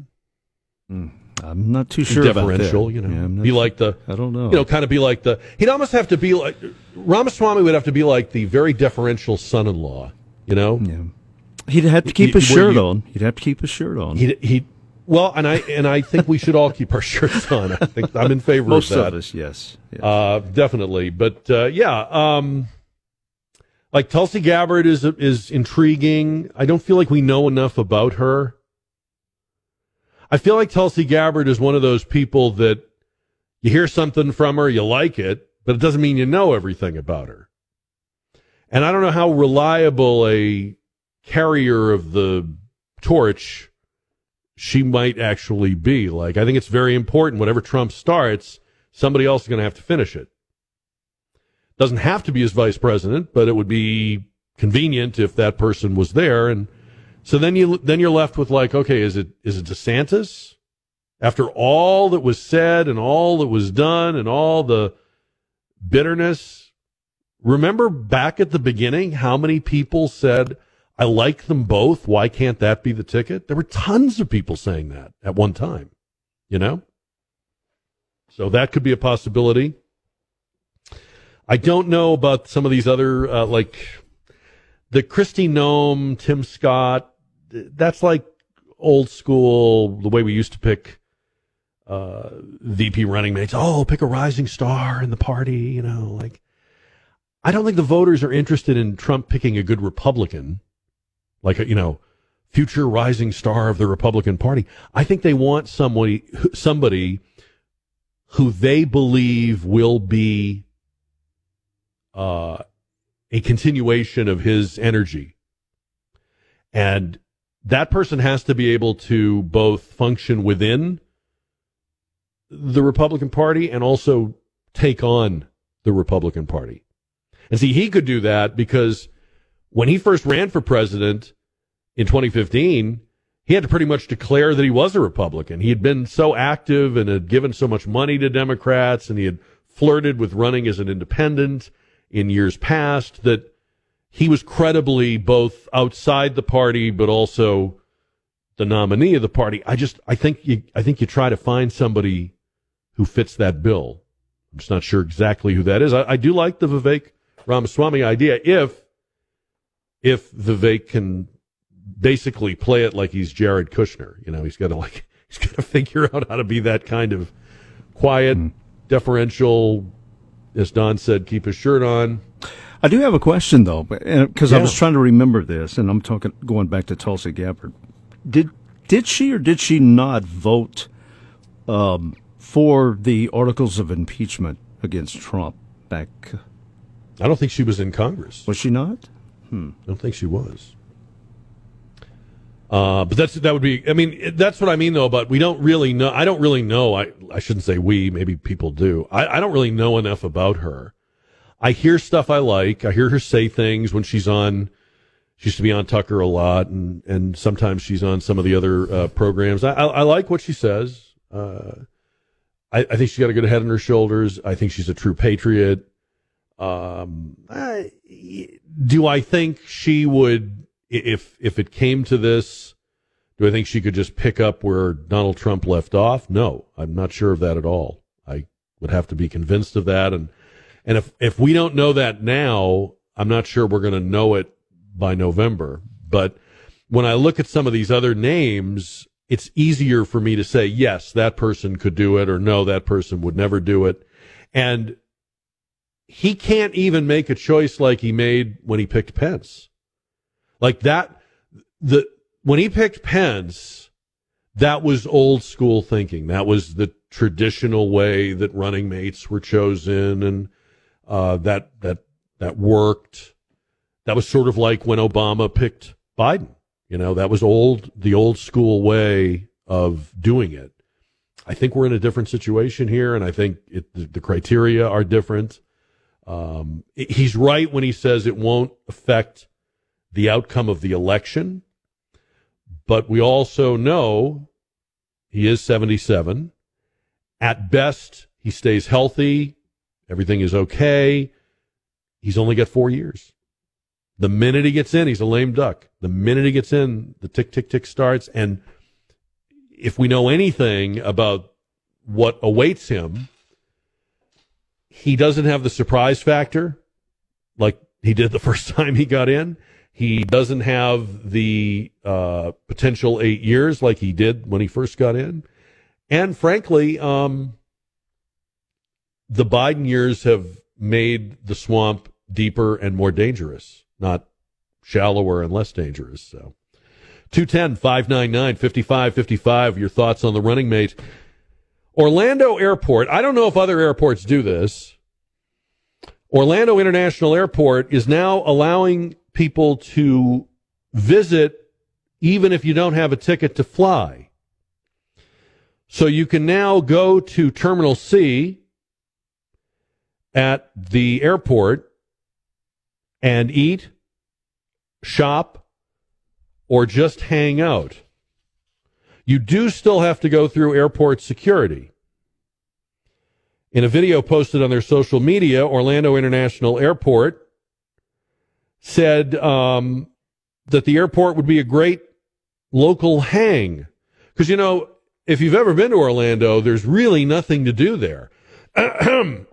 Hmm. I'm not too sure deferential, you know, Yeah, be sure. like the, I don't know. you know, kind of be like the. He'd almost have to be like Ramaswamy would have to be like the very deferential son-in-law, you know. Yeah. He'd have to keep Y- his shirt you- on. He'd have to keep his shirt on. He he. Well, and I and I think we should all keep our shirts on. I think I'm in favor Most of that. of us, yes. yes. Uh, definitely, but uh, yeah, um, like Tulsi Gabbard is is intriguing. I don't feel like we know enough about her. I feel like Tulsi Gabbard is one of those people that you hear something from her, you like it, but it doesn't mean you know everything about her. And I don't know how reliable a carrier of the torch she might actually be. Like, I think it's very important. Whatever Trump starts, somebody else is going to have to finish it. Doesn't have to be his vice president, but it would be convenient if that person was there. And so then you then you're left with like, okay, is it is it DeSantis? After all that was said and all that was done and all the bitterness, remember back at the beginning how many people said, I like them both. Why can't that be the ticket? There were tons of people saying that at one time, you know? So that could be a possibility. I don't know about some of these other, uh, like the Kristi Noem, Tim Scott. That's like old school, the way we used to pick uh, VP running mates. Oh, pick a rising star in the party, you know, like. I don't think the voters are interested in Trump picking a good Republican, like a, you know, future rising star of the Republican Party. I think they want somebody, somebody who they believe will be uh, a continuation of his energy, and that person has to be able to both function within the Republican Party and also take on the Republican Party. And see, he could do that because when he first ran for president in 2015, he had to pretty much declare that he was a Republican. He had been so active and had given so much money to Democrats and he had flirted with running as an independent in years past that he was credibly both outside the party but also the nominee of the party. I just I think you I think you try to find somebody who fits that bill. I'm just not sure exactly who that is. I, I do like the Vivek Ramaswamy idea if if the Vivek can basically play it like he's Jared Kushner. You know, he's got to like he's got to figure out how to be that kind of quiet, deferential. As Don said, keep his shirt on. I do have a question though, because I was trying to remember this, and I'm talking going back to Tulsi Gabbard. Did did she or did she not vote um, for the articles of impeachment against Trump back? I don't think she was in Congress. Was she not? I don't think she was. Uh, but that's that would be. I mean, that's what I mean though. But we don't really know. I don't really know. I I shouldn't say we. Maybe people do. I I don't really know enough about her. I hear stuff I like. I hear her say things when she's on. She used to be on Tucker a lot, and and sometimes she's on some of the other uh, programs. I, I I like what she says. Uh, I I think she's got a good head on her shoulders. I think she's a true patriot. Um, I, do I think she would, if if it came to this, do I think she could just pick up where Donald Trump left off? No, I'm not sure of that at all. I would have to be convinced of that, and and if if we don't know that now, I'm not sure we're going to know it by November. But when I look at some of these other names, it's easier for me to say yes, that person could do it, or no, that person would never do it, and he can't even make a choice like he made when he picked Pence. Like that, the when he picked Pence, that was old school thinking. That was the traditional way that running mates were chosen, and uh, that that that worked. That was sort of like when Obama picked Biden. You know, that was old, the old school way of doing it. I think we're in a different situation here, and I think it, the, the, criteria are different. Um, he's right when he says it won't affect the outcome of the election, but we also know he is 77. At best, he stays healthy. Everything is okay. He's only got four years. The minute he gets in, he's a lame duck. The minute he gets in, the tick, tick, tick starts. And if we know anything about what awaits him, he doesn't have the surprise factor like he did the first time he got in. He doesn't have the uh, potential eight years like he did when he first got in. And frankly, um, the Biden years have made the swamp deeper and more dangerous, not shallower and less dangerous. So 210 599 5555. Your thoughts on the running mate. Orlando Airport. I don't know if other airports do this. Orlando International Airport is now allowing people to visit even if you don't have a ticket to fly. So you can now go to Terminal C at the airport and eat, shop, or just hang out. You do still have to go through airport security. In a video posted on their social media, Orlando International Airport said um, that the airport would be a great local hang. Because, you know, if you've ever been to Orlando, there's really nothing to do there.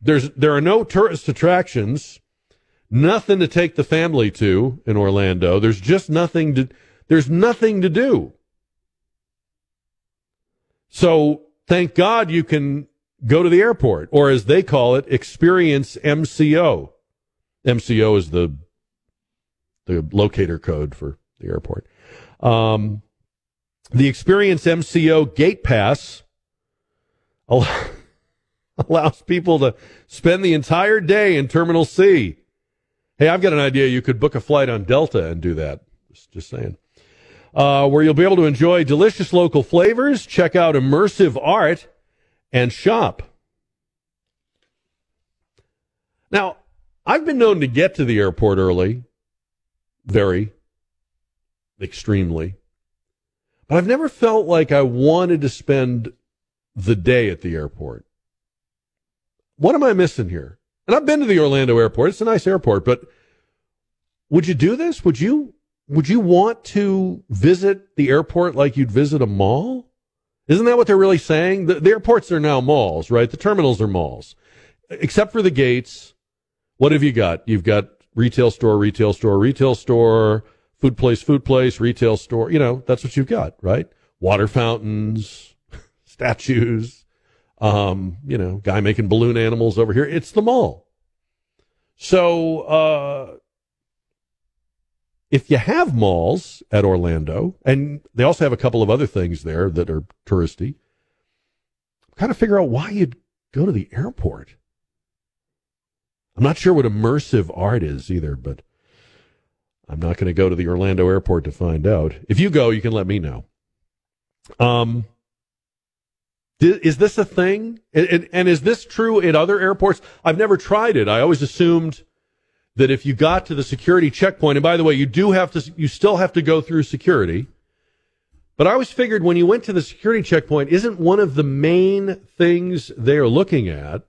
there's there are no tourist attractions, nothing to take the family to in Orlando. There's just nothing to there's nothing to do. So thank God you can go to the airport, or as they call it, experience MCO. MCO is the the locator code for the airport. Um, the Experience MCO Gate Pass allows people to spend the entire day in Terminal C. Hey, I've got an idea. You could book a flight on Delta and do that. Just, just saying. Uh, where you'll be able to enjoy delicious local flavors, check out immersive art, and shop. Now, I've been known to get to the airport early, very, extremely, but I've never felt like I wanted to spend the day at the airport. What am I missing here? And I've been to the Orlando airport. It's a nice airport, but would you do this? Would you would you want to visit the airport like you'd visit a mall? Isn't that what they're really saying? The, the airports are now malls, right? The terminals are malls. Except for the gates. What have you got? You've got retail store, retail store, retail store, food place, food place, retail store. You know, that's what you've got, right? Water fountains, statues, um, you know, guy making balloon animals over here. It's the mall. So, uh, if you have malls at Orlando, and they also have a couple of other things there that are touristy, kind of figure out why you'd go to the airport. I'm not sure what immersive art is either, but I'm not going to go to the Orlando airport to find out. If you go, you can let me know. Um, is this a thing? And, and, is this true at other airports? I've never tried it. I always assumed that if you got to the security checkpoint, and by the way, you do have to, you still have to go through security. But I always figured when you went to the security checkpoint, isn't one of the main things they are looking at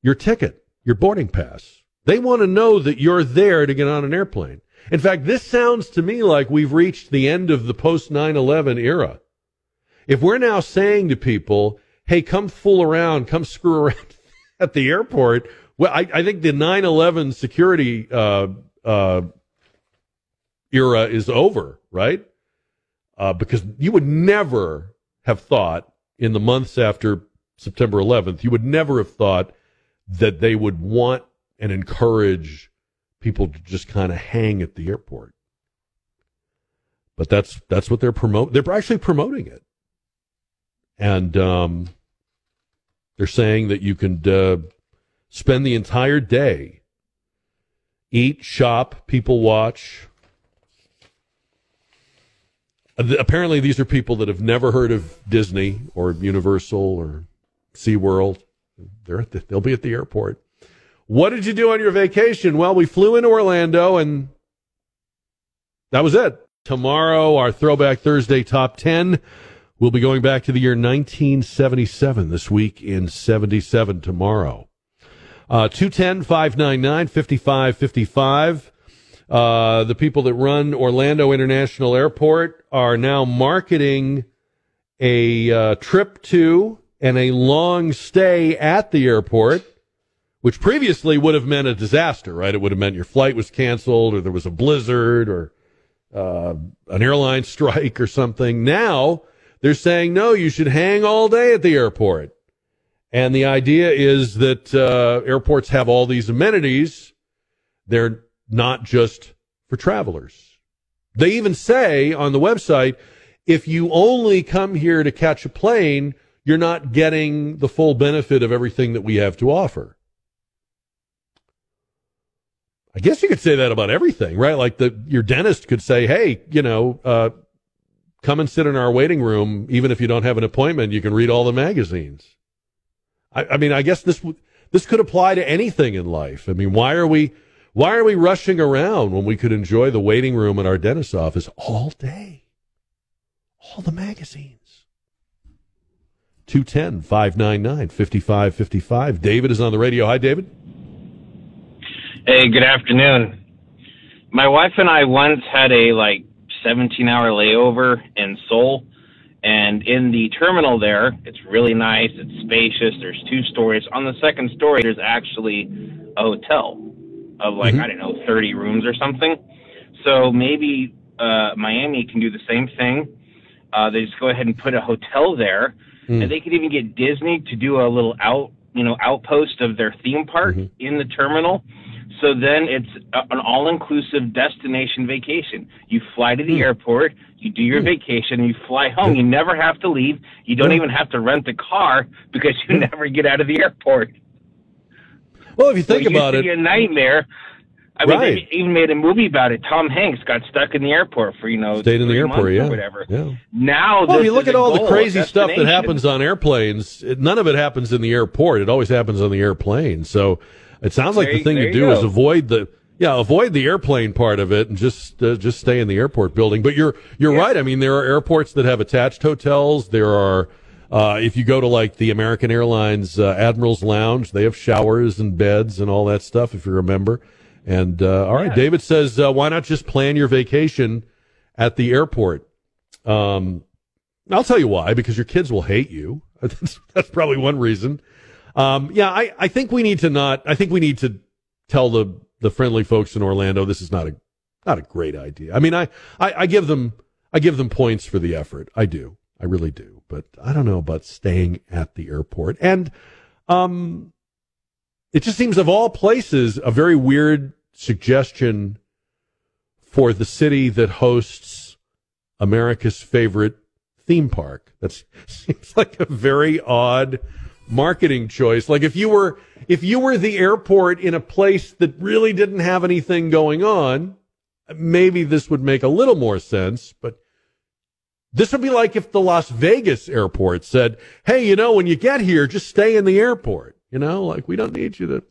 your ticket, your boarding pass? They want to know that you're there to get on an airplane. In fact, this sounds to me like we've reached the end of the post 9 11 era. If we're now saying to people, hey, come fool around, come screw around at the airport, well, I, I think the 9 11 security uh, uh, era is over, right? Uh, because you would never have thought in the months after September 11th, you would never have thought that they would want and encourage people to just kind of hang at the airport. But that's that's what they're promoting. They're actually promoting it and um, they're saying that you can uh, spend the entire day, eat, shop, people watch. Uh, apparently, these are people that have never heard of Disney or Universal or SeaWorld. They're the, they'll be at the airport. What did you do on your vacation? Well, we flew into Orlando and that was it. Tomorrow, our Throwback Thursday top 10. We'll be going back to the year 1977 this week in 77 tomorrow. Uh, 210 599 5555. Uh, the people that run Orlando International Airport are now marketing a uh, trip to and a long stay at the airport, which previously would have meant a disaster, right? It would have meant your flight was canceled or there was a blizzard or uh, an airline strike or something. Now they're saying, no, you should hang all day at the airport. And the idea is that uh, airports have all these amenities. They're not just for travelers. They even say on the website, if you only come here to catch a plane, you're not getting the full benefit of everything that we have to offer. I guess you could say that about everything, right? Like the your dentist could say, "Hey, you know, uh, come and sit in our waiting room, even if you don't have an appointment. You can read all the magazines." I, I mean, I guess this this could apply to anything in life. I mean, why are we why are we rushing around when we could enjoy the waiting room at our dentist's office all day? All the magazines. 210 599 5555. David is on the radio. Hi, David. Hey, good afternoon. My wife and I once had a like 17 hour layover in Seoul. And in the terminal there, it's really nice. It's spacious. There's two stories. On the second story, there's actually a hotel of like, mm-hmm. I don't know, 30 rooms or something. So maybe uh, Miami can do the same thing. Uh, they just go ahead and put a hotel there. Mm. And they could even get Disney to do a little out, you know, outpost of their theme park mm-hmm. in the terminal so then it's an all inclusive destination vacation. You fly to the mm. airport, you do your mm. vacation, you fly home. You never have to leave. You don't even have to rent a car because you never get out of the airport. Well, if you think so about it, a nightmare. I mean, right. they even made a movie about it. Tom Hanks got stuck in the airport for you know stayed in the airport, yeah, or whatever. Yeah. Now, well, you look at all the crazy stuff that happens on airplanes. None of it happens in the airport. It always happens on the airplane. So it sounds like there, the thing to do go. is avoid the yeah avoid the airplane part of it and just uh, just stay in the airport building. But you're you're yeah. right. I mean, there are airports that have attached hotels. There are. Uh, if you go to like the American Airlines uh, Admiral's Lounge, they have showers and beds and all that stuff. If you remember, and uh, all right, yeah. David says, uh, why not just plan your vacation at the airport? Um, I'll tell you why. Because your kids will hate you. that's, that's probably one reason. Um, yeah, I, I think we need to not. I think we need to tell the the friendly folks in Orlando this is not a not a great idea. I mean, I, I, I give them I give them points for the effort. I do. I really do. But I don't know about staying at the airport. And um, it just seems of all places a very weird suggestion for the city that hosts America's favorite theme park. That seems like a very odd marketing choice. Like if you were if you were the airport in a place that really didn't have anything going on, maybe this would make a little more sense, but this would be like if the Las Vegas airport said, "Hey, you know, when you get here, just stay in the airport." You know, like we don't need you to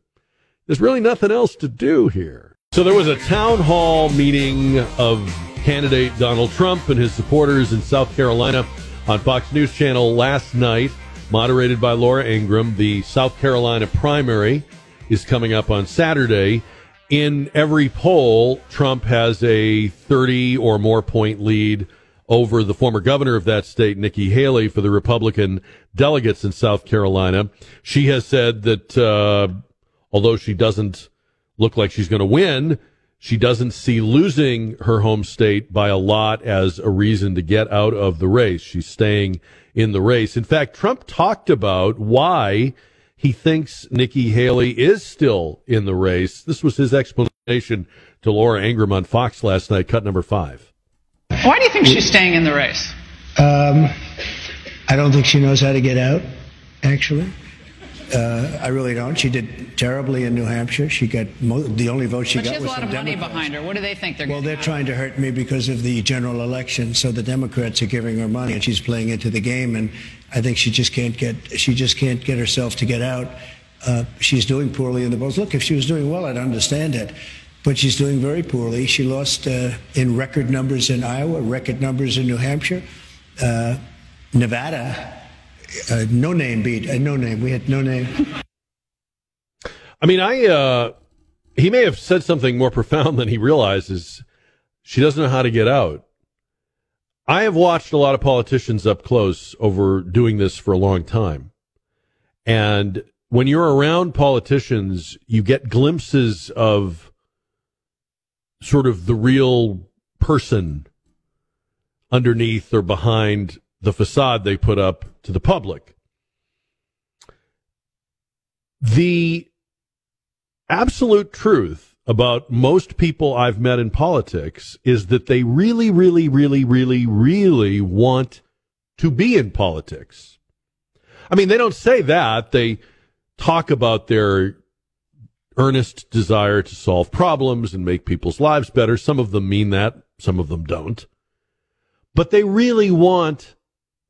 There's really nothing else to do here. So there was a town hall meeting of candidate Donald Trump and his supporters in South Carolina on Fox News Channel last night moderated by Laura Ingraham. The South Carolina primary is coming up on Saturday. In every poll, Trump has a 30 or more point lead over the former governor of that state, Nikki Haley, for the Republican delegates in South Carolina. She has said that uh, although she doesn't look like she's going to win, she doesn't see losing her home state by a lot as a reason to get out of the race. She's staying in the race. In fact, Trump talked about why he thinks Nikki Haley is still in the race. This was his explanation to Laura Ingraham on Fox last night, cut number five. Why do you think she's staying in the race? Um, I don't think she knows how to get out, actually. Uh, I really don't. She did terribly in New Hampshire. She got mo- the only vote she but got she has was a lot of money Democrats. behind her. What do they think they're Well, they're getting trying to hurt me because of the general election. So the Democrats are giving her money, and she's playing into the game. And I think she just can't get she just can't get herself to get out. Uh, she's doing poorly in the polls. Look, if she was doing well, I'd understand it. But she's doing very poorly. She lost uh, in record numbers in Iowa, record numbers in New Hampshire, uh, Nevada. Uh, no name beat. Uh, no name. We had no name. I mean, I uh, he may have said something more profound than he realizes. She doesn't know how to get out. I have watched a lot of politicians up close over doing this for a long time. And when you're around politicians, you get glimpses of sort of the real person underneath or behind the facade they put up to the public. The absolute truth about most people I've met in politics is that they really, really, really, really, really want to be in politics. I mean, they don't say that. They talk about their earnest desire to solve problems and make people's lives better. Some of them mean that, some of them don't. But they really want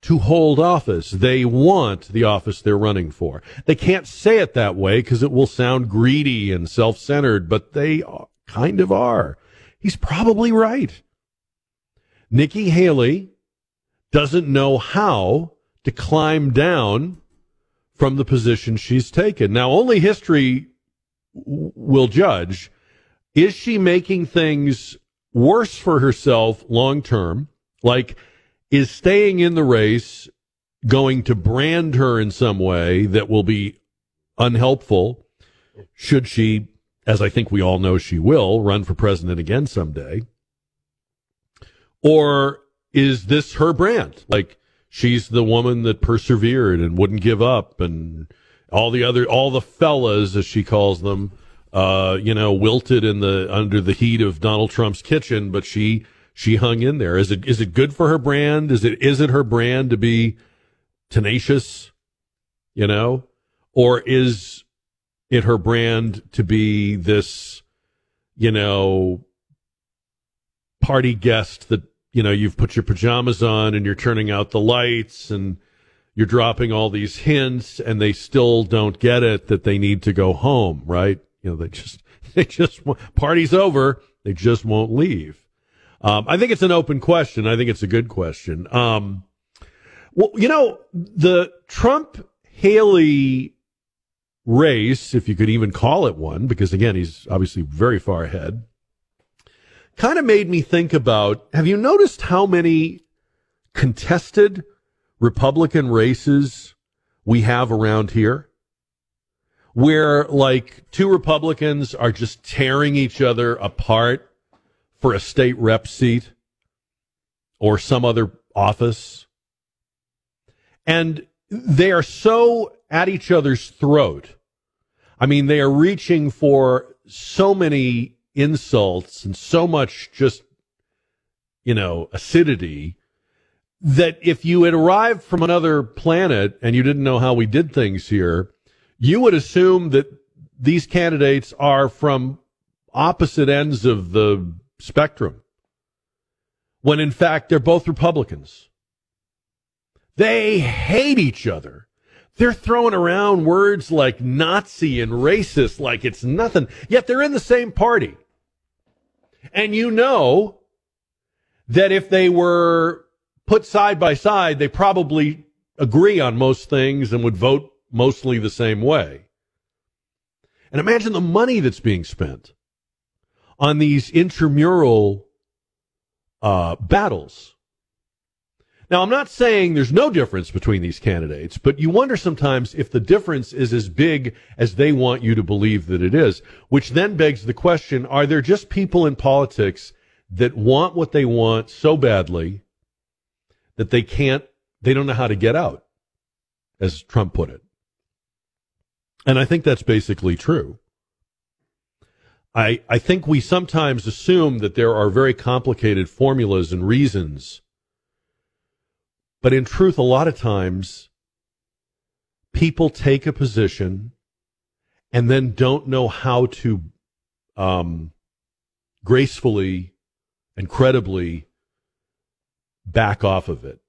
to hold office. They want the office they're running for. They can't say it that way because it will sound greedy and self centered, but they kind of are. He's probably right. Nikki Haley doesn't know how to climb down from the position she's taken. Now, only history will judge. Is she making things worse for herself long term? Like, is staying in the race going to brand her in some way that will be unhelpful should she, as I think we all know she will, run for president again someday? Or is this her brand? Like she's the woman that persevered and wouldn't give up and all the other, all the fellas, as she calls them, uh, you know, wilted in the, under the heat of Donald Trump's kitchen, but she, she hung in there. Is it is it good for her brand? Is it is it her brand to be tenacious, you know, or is it her brand to be this, you know, party guest that you know you've put your pajamas on and you're turning out the lights and you're dropping all these hints and they still don't get it that they need to go home, right? You know, they just they just party's over. They just won't leave. Um, I think it's an open question. I think it's a good question. Um, well, you know, the Trump Haley race, if you could even call it one, because again, he's obviously very far ahead, kind of made me think about have you noticed how many contested Republican races we have around here? Where like two Republicans are just tearing each other apart for a state rep seat or some other office. And they are so at each other's throat. I mean, they are reaching for so many insults and so much just, you know, acidity that if you had arrived from another planet and you didn't know how we did things here, you would assume that these candidates are from opposite ends of the spectrum when in fact they're both Republicans. They hate each other. They're throwing around words like Nazi and racist like it's nothing, yet they're in the same party. And you know that if they were put side by side, they probably agree on most things and would vote mostly the same way. And imagine the money that's being spent on these intramural uh, battles. Now, I'm not saying there's no difference between these candidates, but you wonder sometimes if the difference is as big as they want you to believe that it is, which then begs the question are there just people in politics that want what they want so badly that they can't, they don't know how to get out, as Trump put it? And I think that's basically true. I, I think we sometimes assume that there are very complicated formulas and reasons. But in truth, a lot of times, people take a position and then don't know how to um, gracefully and credibly back off of it.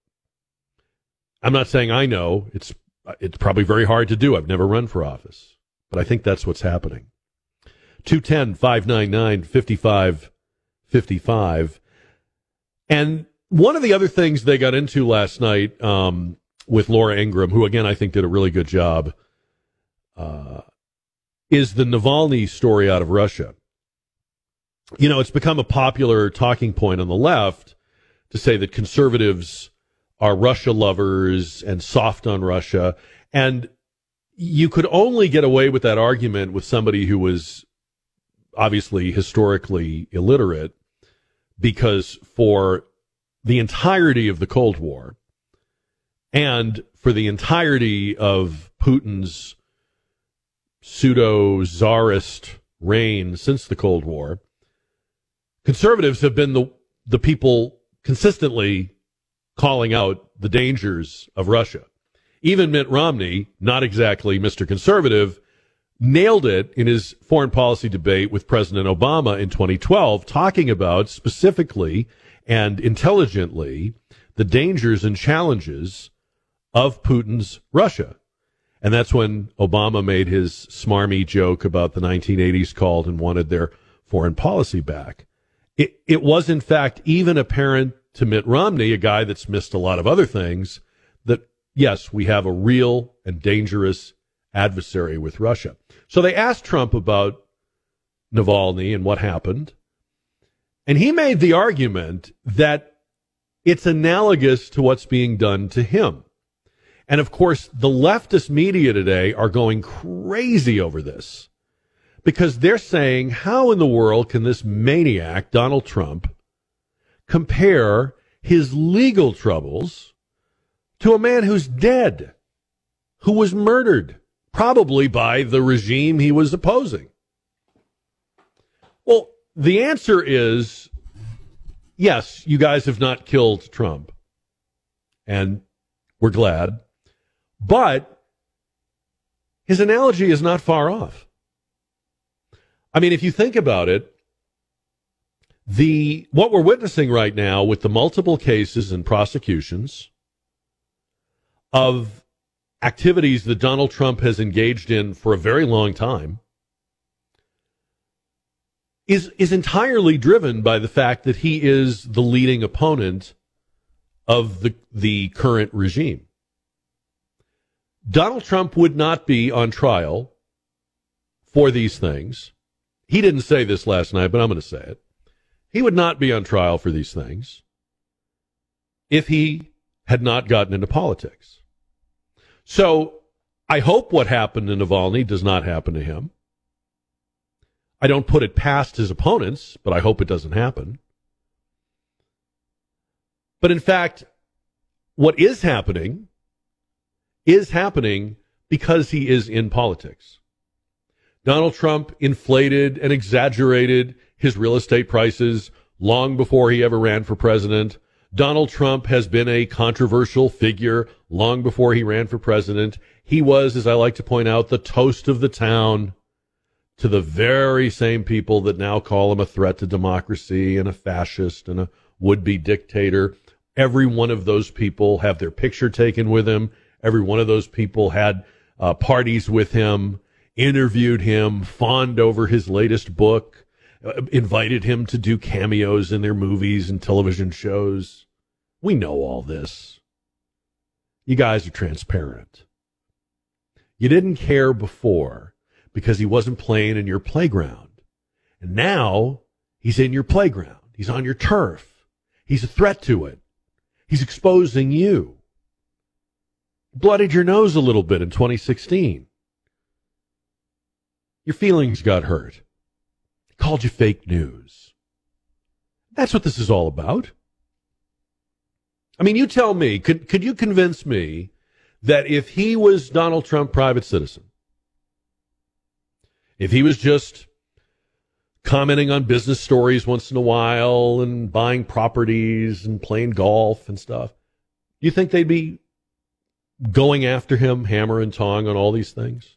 I'm not saying I know. It's it's probably very hard to do. I've never run for office, but I think that's what's happening. 210 599 5555. And one of the other things they got into last night um, with Laura Ingraham, who again I think did a really good job, uh, is the Navalny story out of Russia. You know, it's become a popular talking point on the left to say that conservatives are Russia lovers and soft on Russia. And you could only get away with that argument with somebody who was obviously historically illiterate because for the entirety of the Cold War and for the entirety of Putin's pseudo czarist reign since the Cold War, conservatives have been the, the people consistently calling out the dangers of Russia. Even Mitt Romney, not exactly Mr. Conservative, nailed it in his foreign policy debate with President Obama in 2012, talking about specifically and intelligently the dangers and challenges of Putin's Russia. And that's when Obama made his smarmy joke about the 1980s called and wanted their foreign policy back. It, it was, in fact, even apparent to Mitt Romney, a guy that's missed a lot of other things, that yes, we have a real and dangerous adversary with Russia. So they asked Trump about Navalny and what happened. And he made the argument that it's analogous to what's being done to him. And of course, the leftist media today are going crazy over this because they're saying, how in the world can this maniac, Donald Trump, compare his legal troubles to a man who's dead, who was murdered, probably by the regime he was opposing? Well, the answer is yes, you guys have not killed Trump. And we're glad. But his analogy is not far off. I mean, if you think about it, the what we're witnessing right now with the multiple cases and prosecutions of activities that Donald Trump has engaged in for a very long time is is entirely driven by the fact that he is the leading opponent of the the current regime. Donald Trump would not be on trial for these things. He didn't say this last night, but I'm going to say it. He would not be on trial for these things if he had not gotten into politics. So I hope what happened to Navalny does not happen to him. I don't put it past his opponents, but I hope it doesn't happen. But in fact, what is happening is happening because he is in politics. Donald Trump inflated and exaggerated his real estate prices long before he ever ran for president. Donald Trump has been a controversial figure long before he ran for president. He was, as I like to point out, the toast of the town to the very same people that now call him a threat to democracy and a fascist and a would be dictator. Every one of those people have their picture taken with him. Every one of those people had uh, parties with him, interviewed him, fawned over his latest book, Uh, invited him to do cameos in their movies and television shows. We know all this. You guys are transparent. You didn't care before because he wasn't playing in your playground. And now he's in your playground. He's on your turf. He's a threat to it. He's exposing you. Bloodied your nose a little bit in 2016. Your feelings got hurt. Called you fake news. That's what this is all about. I mean, you tell me, could, could you convince me that if he was Donald Trump, private citizen, if he was just commenting on business stories once in a while and buying properties and playing golf and stuff, do you think they'd be going after him, hammer and tong on all these things?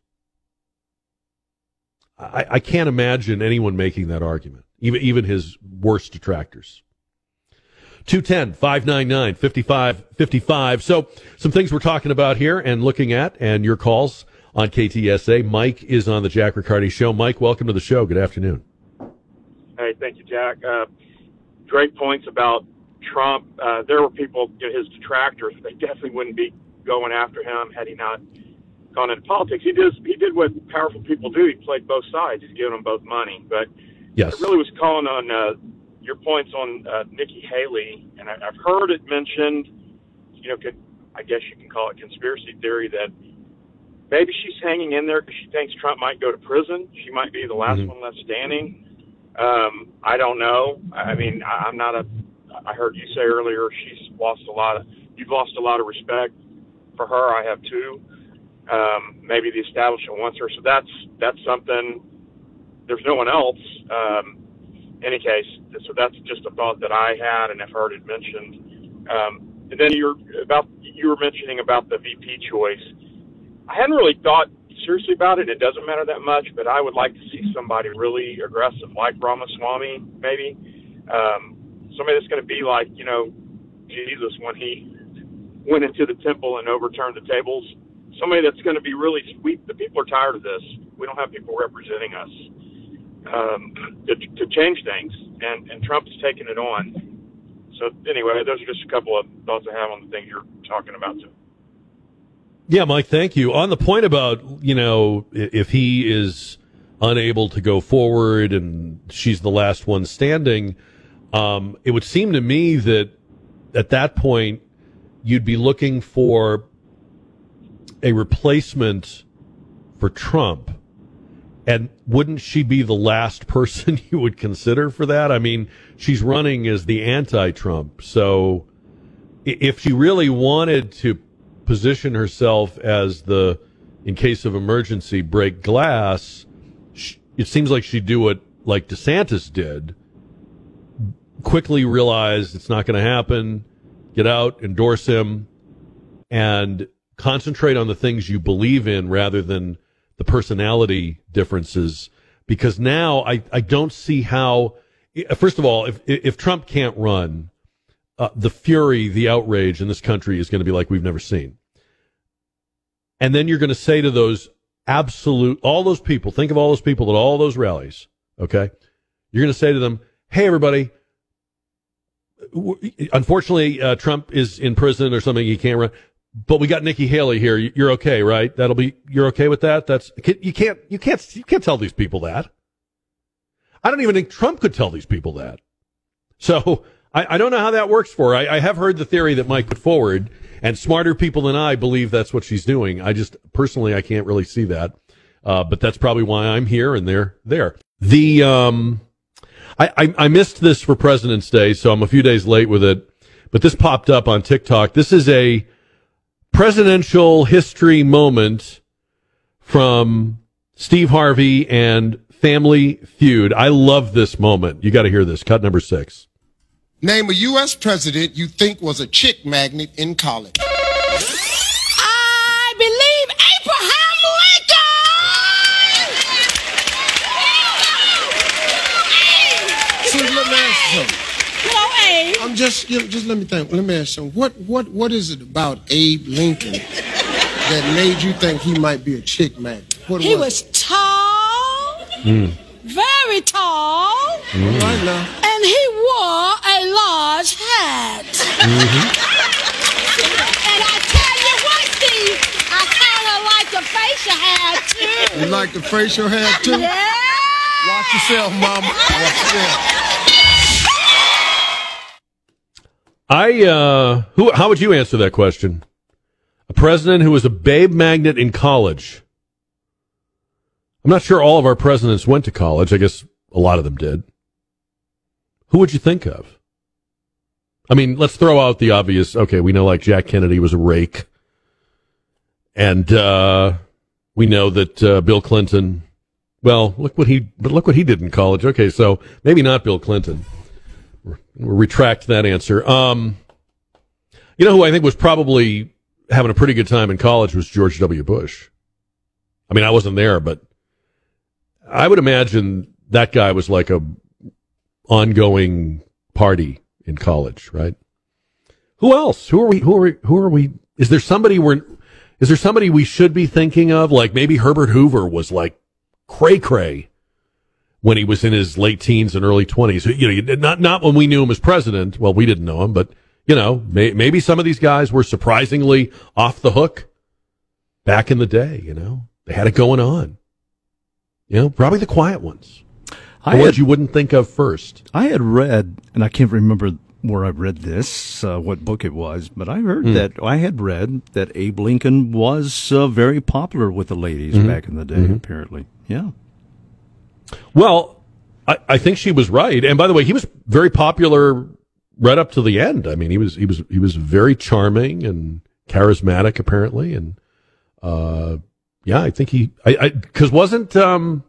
I, I can't imagine anyone making that argument, even even his worst detractors. 210 599 5555. So, some things we're talking about here and looking at, and your calls on KTSA. Mike is on the Jack Riccardi Show. Mike, welcome to the show. Good afternoon. Hey, thank you, Jack. Uh, great points about Trump. Uh, there were people, you know, his detractors, they definitely wouldn't be going after him had he not gone into politics. He did he did what powerful people do. He played both sides. He's giving them both money. But yes. I really was calling on uh, your points on uh, Nikki Haley, and I, I've heard it mentioned. You know, could, I guess you can call it conspiracy theory that maybe she's hanging in there because she thinks Trump might go to prison. She might be the last mm-hmm. one left standing. Um, I don't know. I mean, I, I'm not a. I heard you say earlier she's lost a lot of. You've lost a lot of respect for her. I have too. Um, maybe the establishment wants her, so that's that's something. There's no one else. Um, any case, so that's just a thought that I had and have heard it mentioned. Um, and then you're about you were mentioning about the VP choice. I hadn't really thought seriously about it. It doesn't matter that much, but I would like to see somebody really aggressive, like Ramaswamy, maybe um, somebody that's going to be like you know Jesus when he went into the temple and overturned the tables. Somebody that's going to be really sweet. The people are tired of this. We don't have people representing us um, to, to change things, and, and Trump has taken it on. So anyway, those are just a couple of thoughts I have on the things you're talking about. Yeah, Mike, thank you. On the point about you know if he is unable to go forward and she's the last one standing, um, it would seem to me that at that point you'd be looking for a replacement for Trump and wouldn't she be the last person you would consider for that? I mean, she's running as the anti Trump. So if she really wanted to position herself as the, in case of emergency, break glass, it seems like she'd do it like DeSantis did. Quickly realize it's not going to happen, get out, endorse him, and concentrate on the things you believe in rather than the personality differences. Because now I, I don't see how first of all if if Trump can't run uh, the fury the outrage in this country is going to be like we've never seen. And then you're going to say to those absolute all those people think of all those people at all those rallies okay? You're going to say to them hey everybody unfortunately uh, Trump is in prison or something he can't run but we got Nikki Haley here. You're okay, right? That'll be you're okay with that. That's you can't you can't you can't tell these people that. I don't even think Trump could tell these people that. So I, I don't know how that works for. I, I have heard the theory that Mike put forward, and smarter people than I believe that's what she's doing. I just personally I can't really see that, uh, but that's probably why I'm here and they're there. The um, I, I I missed this for President's Day, so I'm a few days late with it. But this popped up on TikTok. This is a presidential history moment from Steve Harvey and Family Feud. I love this moment. You got to hear this. Cut number six. Name a U.S. president you think was a chick magnet in college. I'm just just let me think. Let me ask you what what what is it about Abe Lincoln that made you think he might be a chick magnet? What he was, was tall, mm. very tall, mm. right now, and he wore a large hat. Mm-hmm. and I tell you what, Steve, I kind of like the facial hair too. You like the facial hair too? Yeah. Watch yourself, mama. Watch yourself. I uh, who? How would you answer that question? A president who was a babe magnet in college. I'm not sure all of our presidents went to college. I guess a lot of them did. Who would you think of? I mean, let's throw out the obvious. Okay, we know like Jack Kennedy was a rake, and uh, we know that uh, Bill Clinton. Well, look what he. But look what he did in college. Okay, so maybe not Bill Clinton retract that answer. Um, you know who I think was probably having a pretty good time in college was George W. Bush. I mean, I wasn't there, but I would imagine that guy was like a ongoing party in college, right? Who else? Who are we? Who are we? Who are we? Is there somebody we're? Is there somebody we should be thinking of? Like maybe Herbert Hoover was like cray cray when he was in his late teens and early twenties. You know, not not when we knew him as president. Well, we didn't know him, but you know, may, maybe some of these guys were surprisingly off the hook back in the day. You know, they had it going on. You know, probably the quiet ones. The ones you wouldn't think of first. I had read, and I can't remember where I read this, uh, what book it was, but I heard Hmm. that I had read that Abe Lincoln was uh, very popular with the ladies Mhm. back in the day. Mhm. Apparently, yeah. Well, I, I think she was right. And by the way, he was very popular right up to the end. I mean, he was he was he was very charming and charismatic, apparently. And uh, yeah, I think he I because wasn't um,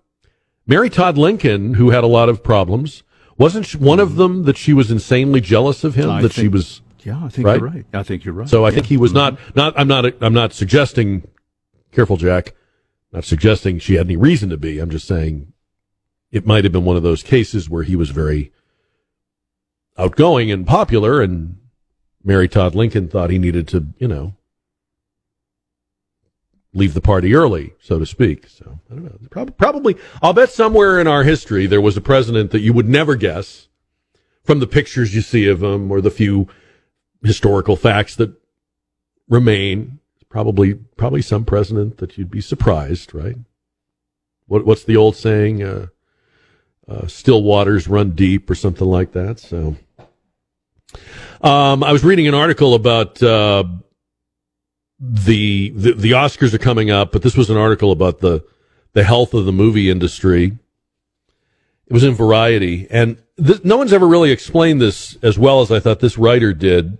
Mary Todd Lincoln, who had a lot of problems, wasn't she one of them that she was insanely jealous of him? I that she was. Yeah, I think you're right. I think you're right. So I think he was not not. I'm not. I'm not suggesting. Careful, Jack. Not suggesting she had any reason to be. I'm just saying it might have been one of those cases where he was very outgoing and popular, and Mary Todd Lincoln thought he needed to, you know, leave the party early, so to speak. So I don't know. Prob- Probably, I'll bet somewhere in our history there was a president that you would never guess from the pictures you see of him or the few historical facts that remain. Probably, probably some president that you'd be surprised, right? What, what's the old saying? Uh, uh, still waters run deep, or something like that. So, um, I was reading an article about uh, the, the the Oscars are coming up, but this was an article about the the health of the movie industry. It was in Variety, and th- no one's ever really explained this as well as I thought this writer did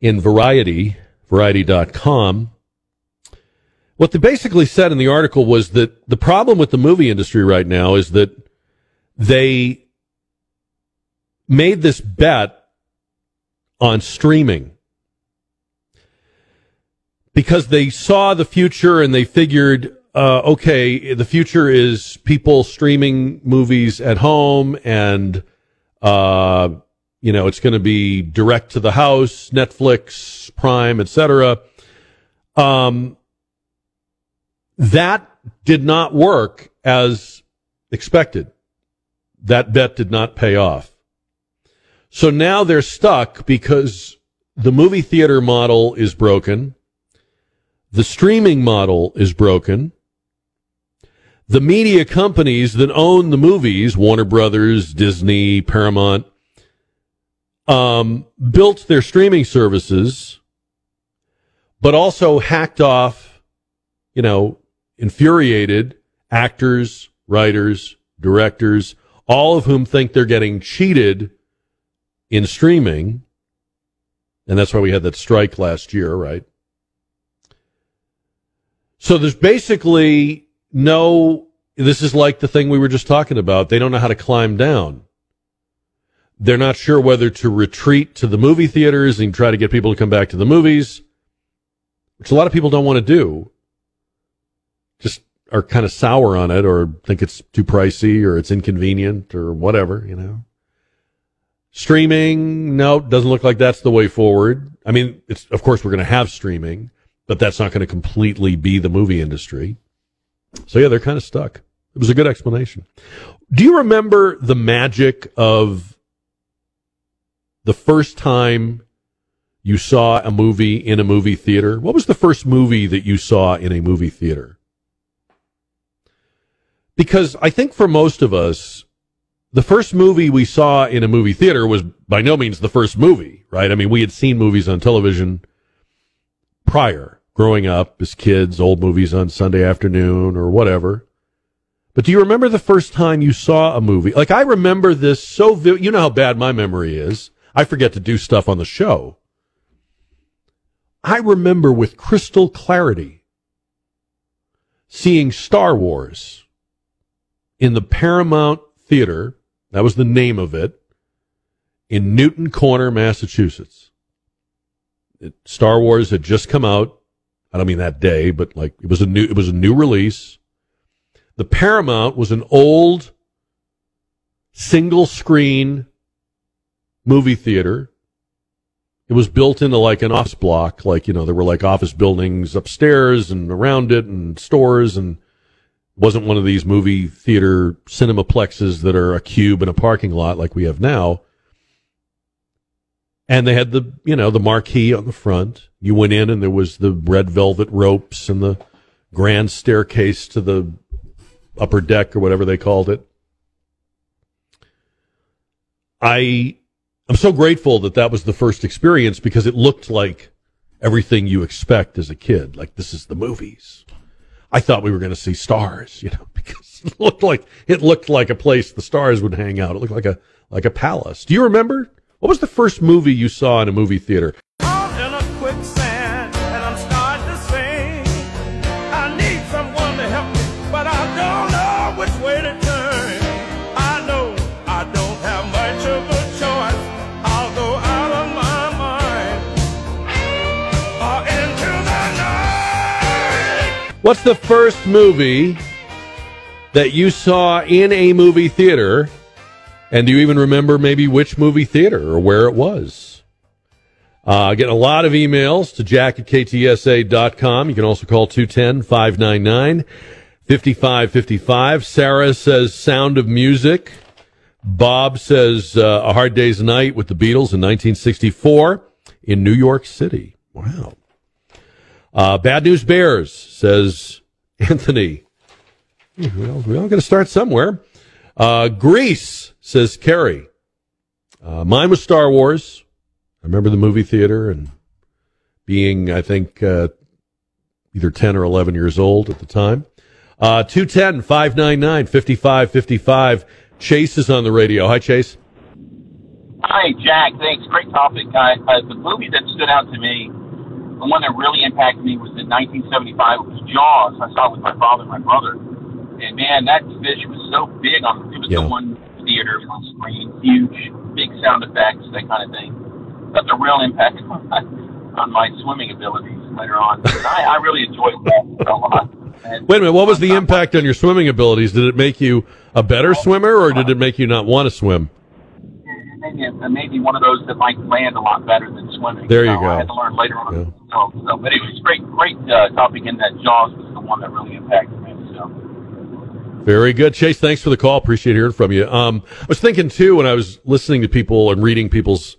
in Variety, Variety.com. What they basically said in the article was that the problem with the movie industry right now is that they made this bet on streaming because they saw the future and they figured, uh, okay, the future is people streaming movies at home and, uh, you know, it's going to be direct to the house, Netflix, Prime, etc. Um, that did not work as expected. That bet did not pay off. So now they're stuck because the movie theater model is broken. The streaming model is broken. The media companies that own the movies, Warner Brothers, Disney, Paramount, um, built their streaming services, but also hacked off, you know, infuriated actors, writers, directors, all of whom think they're getting cheated in streaming. And that's why we had that strike last year, right? So there's basically no, this is like the thing we were just talking about. They don't know how to climb down. They're not sure whether to retreat to the movie theaters and try to get people to come back to the movies, which a lot of people don't want to do. Just are kind of sour on it or think it's too pricey or it's inconvenient or whatever, you know. Streaming, no, doesn't look like that's the way forward. I mean, it's of course we're going to have streaming, but that's not going to completely be the movie industry. So yeah, they're kind of stuck. It was a good explanation. Do you remember the magic of the first time you saw a movie in a movie theater? What was the first movie that you saw in a movie theater? Because I think for most of us, the first movie we saw in a movie theater was by no means the first movie, right? I mean, we had seen movies on television prior, growing up as kids, old movies on Sunday afternoon or whatever. But do you remember the first time you saw a movie? Like I remember this so vi- you know how bad my memory is. I forget to do stuff on the show. I remember with crystal clarity seeing Star Wars in the Paramount Theater. That was the name of it in Newton Corner, Massachusetts. It, Star Wars had just come out. I don't mean that day, but like it was a new it was a new release. The Paramount was an old single screen movie theater. It was built into like an office block, like you know there were like office buildings upstairs and around it and stores and wasn't one of these movie theater cinemaplexes that are a cube in a parking lot like we have now. And they had the, you know, the marquee on the front. You went in and there was the red velvet ropes and the grand staircase to the upper deck or whatever they called it. I I'm so grateful that that was the first experience because it looked like everything you expect as a kid. Like this is the movies. I thought we were going to see stars, you know, because it looked like it looked like a place the stars would hang out. It looked like a like a palace. Do you remember? What was the first movie you saw in a movie theater? What's the first movie that you saw in a movie theater? And do you even remember maybe which movie theater or where it was? Uh, getting a lot of emails to jack at ktsa.com. You can also call 210 599 5555. Sarah says Sound of Music. Bob says uh, A Hard Day's Night with the Beatles in 1964 in New York City. Wow. Uh, Bad News Bears, says Anthony. Well, we all got to start somewhere. Uh, Grease, says Kerry. Uh, mine was Star Wars. I remember the movie theater and being, I think, uh, either 10 or 11 years old at the time. Uh, 210 599 5555. Chase is on the radio. Hi, Chase. Hi, Jack. Thanks. Great topic. Uh, the movie that stood out to me the one that really impacted me was in 1975. It was Jaws. I saw it with my father and my brother. And man, that fish was so big on it was yeah. the one theater on screen, huge, big sound effects, that kind of thing. That's a real impact on my, on my swimming abilities later on. I, I really enjoyed that a lot. And Wait a minute, what was the impact on your swimming abilities? Did it make you a better oh. swimmer, or did it make you not want to swim? Maybe maybe one of those that might land a lot better than swimming. There you, go. I had to learn later on. Yeah. So, so, but anyways, great, great uh, topic. In that Jaws was the one that really impacted me. So. Very good, Chase. Thanks for the call. Appreciate hearing from you. Um, I was thinking too when I was listening to people and reading people's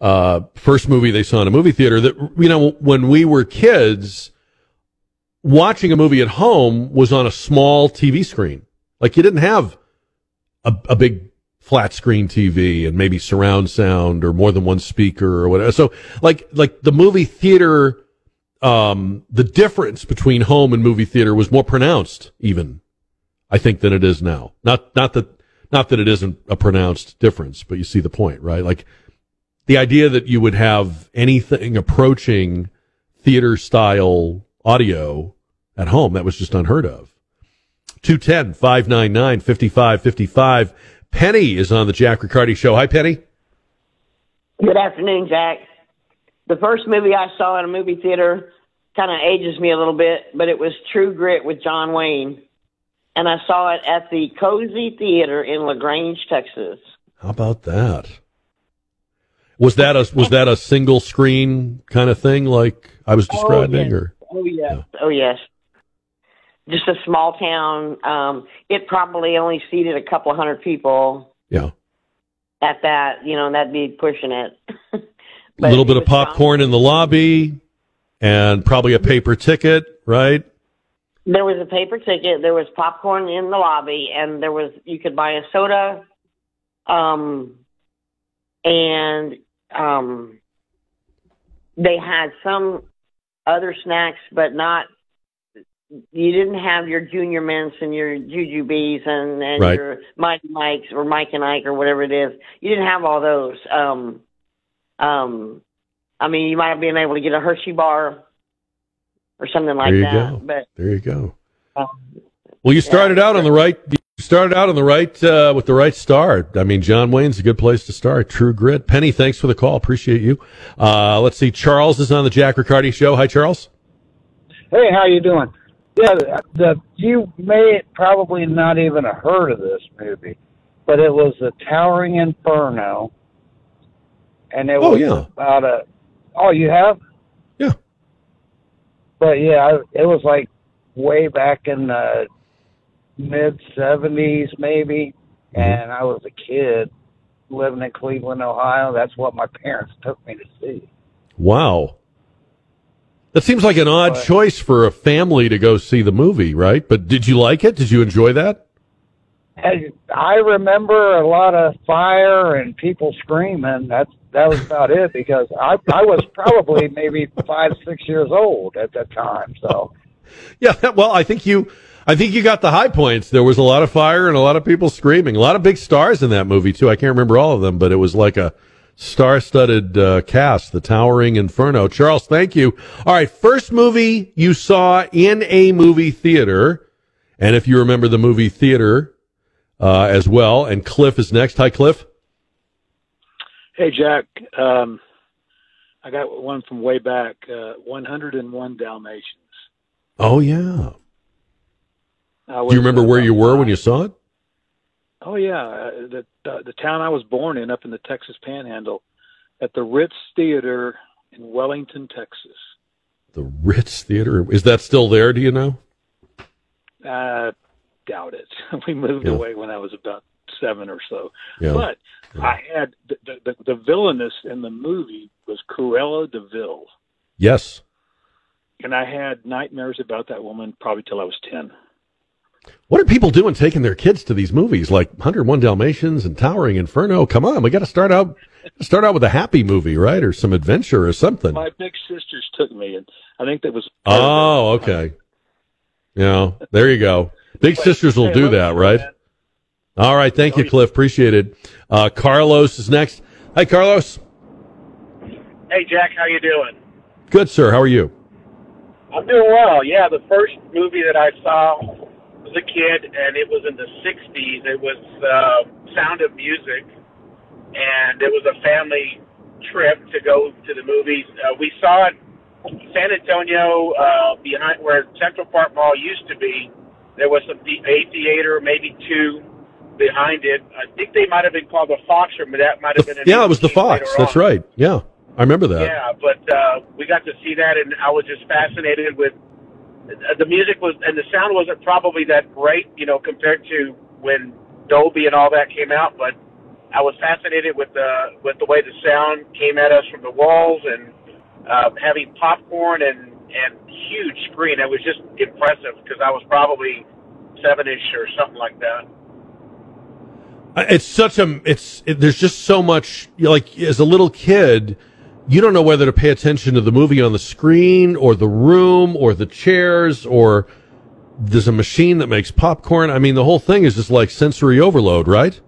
uh, first movie they saw in a movie theater that you know when we were kids, watching a movie at home was on a small TV screen. Like you didn't have a, a big flat screen TV and maybe surround sound or more than one speaker or whatever. So like like the movie theater um the difference between home and movie theater was more pronounced even I think than it is now. Not not that not that it isn't a pronounced difference, but you see the point, right? Like the idea that you would have anything approaching theater style audio at home that was just unheard of. 210 599 5555 Penny is on the Jack Riccardi Show. Hi, Penny. Good afternoon, Jack. The first movie I saw in a movie theater kind of ages me a little bit, but it was True Grit with John Wayne. And I saw it at the Cozy Theater in LaGrange, Texas. How about that? Was that a was that a single screen kind of thing like I was oh, describing oh, yes. or Oh yes. Yeah. Oh yes just a small town. Um, it probably only seated a couple hundred people. Yeah. At that, you know, that'd be pushing it. a little bit of popcorn in the lobby, and probably a paper ticket, right? There was a paper ticket. There was popcorn in the lobby, and there was you could buy a soda, um, and um, they had some other snacks, but not you didn't have your junior mints and your jujubes and, and right. your Mike Mikes or Mike and Ike or whatever it is. You didn't have all those. Um, um, I mean, you might have been able to get a Hershey bar or something like there you that. Go. But there you go. Um, well, you started yeah, out on the right You Started out on the right uh, with the right start. I mean, John Wayne's a good place to start. True Grit. Penny, thanks for the call. Appreciate you. Uh, let's see. Charles is on the Jack Riccardi show. Hi, Charles. Hey, how you doing? Yeah, the, the you may probably not even have heard of this movie, but it was the Towering Inferno, and it Oh, was yeah. about a. Oh, you have? Yeah. But yeah, it was like way back in the mid '70s, maybe, Mm-hmm. and I was a kid living in Cleveland, Ohio. That's what my parents took me to see. Wow. That seems like an odd choice for a family to go see the movie, right? But did you like it? Did you enjoy that? I remember a lot of fire and people screaming. That's that was about it because I I was probably maybe five six years old at that time. So Yeah, well, I think you, I think you got the high points. There was a lot of fire and a lot of people screaming. A lot of big stars in that movie too. I can't remember all of them, but it was like a star-studded uh, cast. The Towering Inferno. Charles, thank you. All right, first movie you saw in a movie theater, and if you remember the movie theater uh, as well. And Cliff is next. Hi, Cliff. Hey, Jack. Um, I got one from way back. Uh, 101 Dalmatians. Oh yeah. Do you remember uh, where you were when you saw it? Oh yeah, uh, the, the the town I was born in, up in the Texas Panhandle, at the Ritz Theater in Wellington, Texas. The Ritz Theater. Is that still there? Do you know? Uh, doubt it. we moved Yeah. away when I was about seven or so. Yeah. But I had the, the the villainess in the movie was Cruella de Vil, Yes. and I had nightmares about that woman probably till I was ten. What are people doing taking their kids to these movies like 101 Dalmatians and Towering Inferno? Come on, we got to start out start out with a happy movie, right? Or some adventure or something. My big sisters took me, and I think that was Oh, okay. Yeah, there you go. Big sisters will hey, do that, right? man. All right, thank you, Cliff. Appreciate it. Uh, Carlos is next. Hi, Carlos. Hey Jack, how you doing? Good, sir. How are you? I'm doing well. Yeah, the first movie that I saw was a kid, and it was in the '60s. It was uh, Sound of Music, and it was a family trip to go to the movies. Uh, we saw it San Antonio, uh, behind where Central Park Mall used to be. There was some a theater, maybe two behind it. I think they might have been called the Fox Room, but that might have been. Yeah, it was the Fox. That's on. right. Yeah, I remember that. Yeah, but uh, we got to see that, and I was just fascinated with the music was, and the sound wasn't probably that great, you know, compared to when Dolby and all that came out. But I was fascinated with the with the way the sound came at us from the walls, and uh, having popcorn and and huge screen. It was just impressive because I was probably seven ish or something like that. It's such a it's it, there's just so much like as a little kid you don't know whether to pay attention to the movie on the screen or the room or the chairs or there's a machine that makes popcorn. I mean the whole thing is just like sensory overload, right?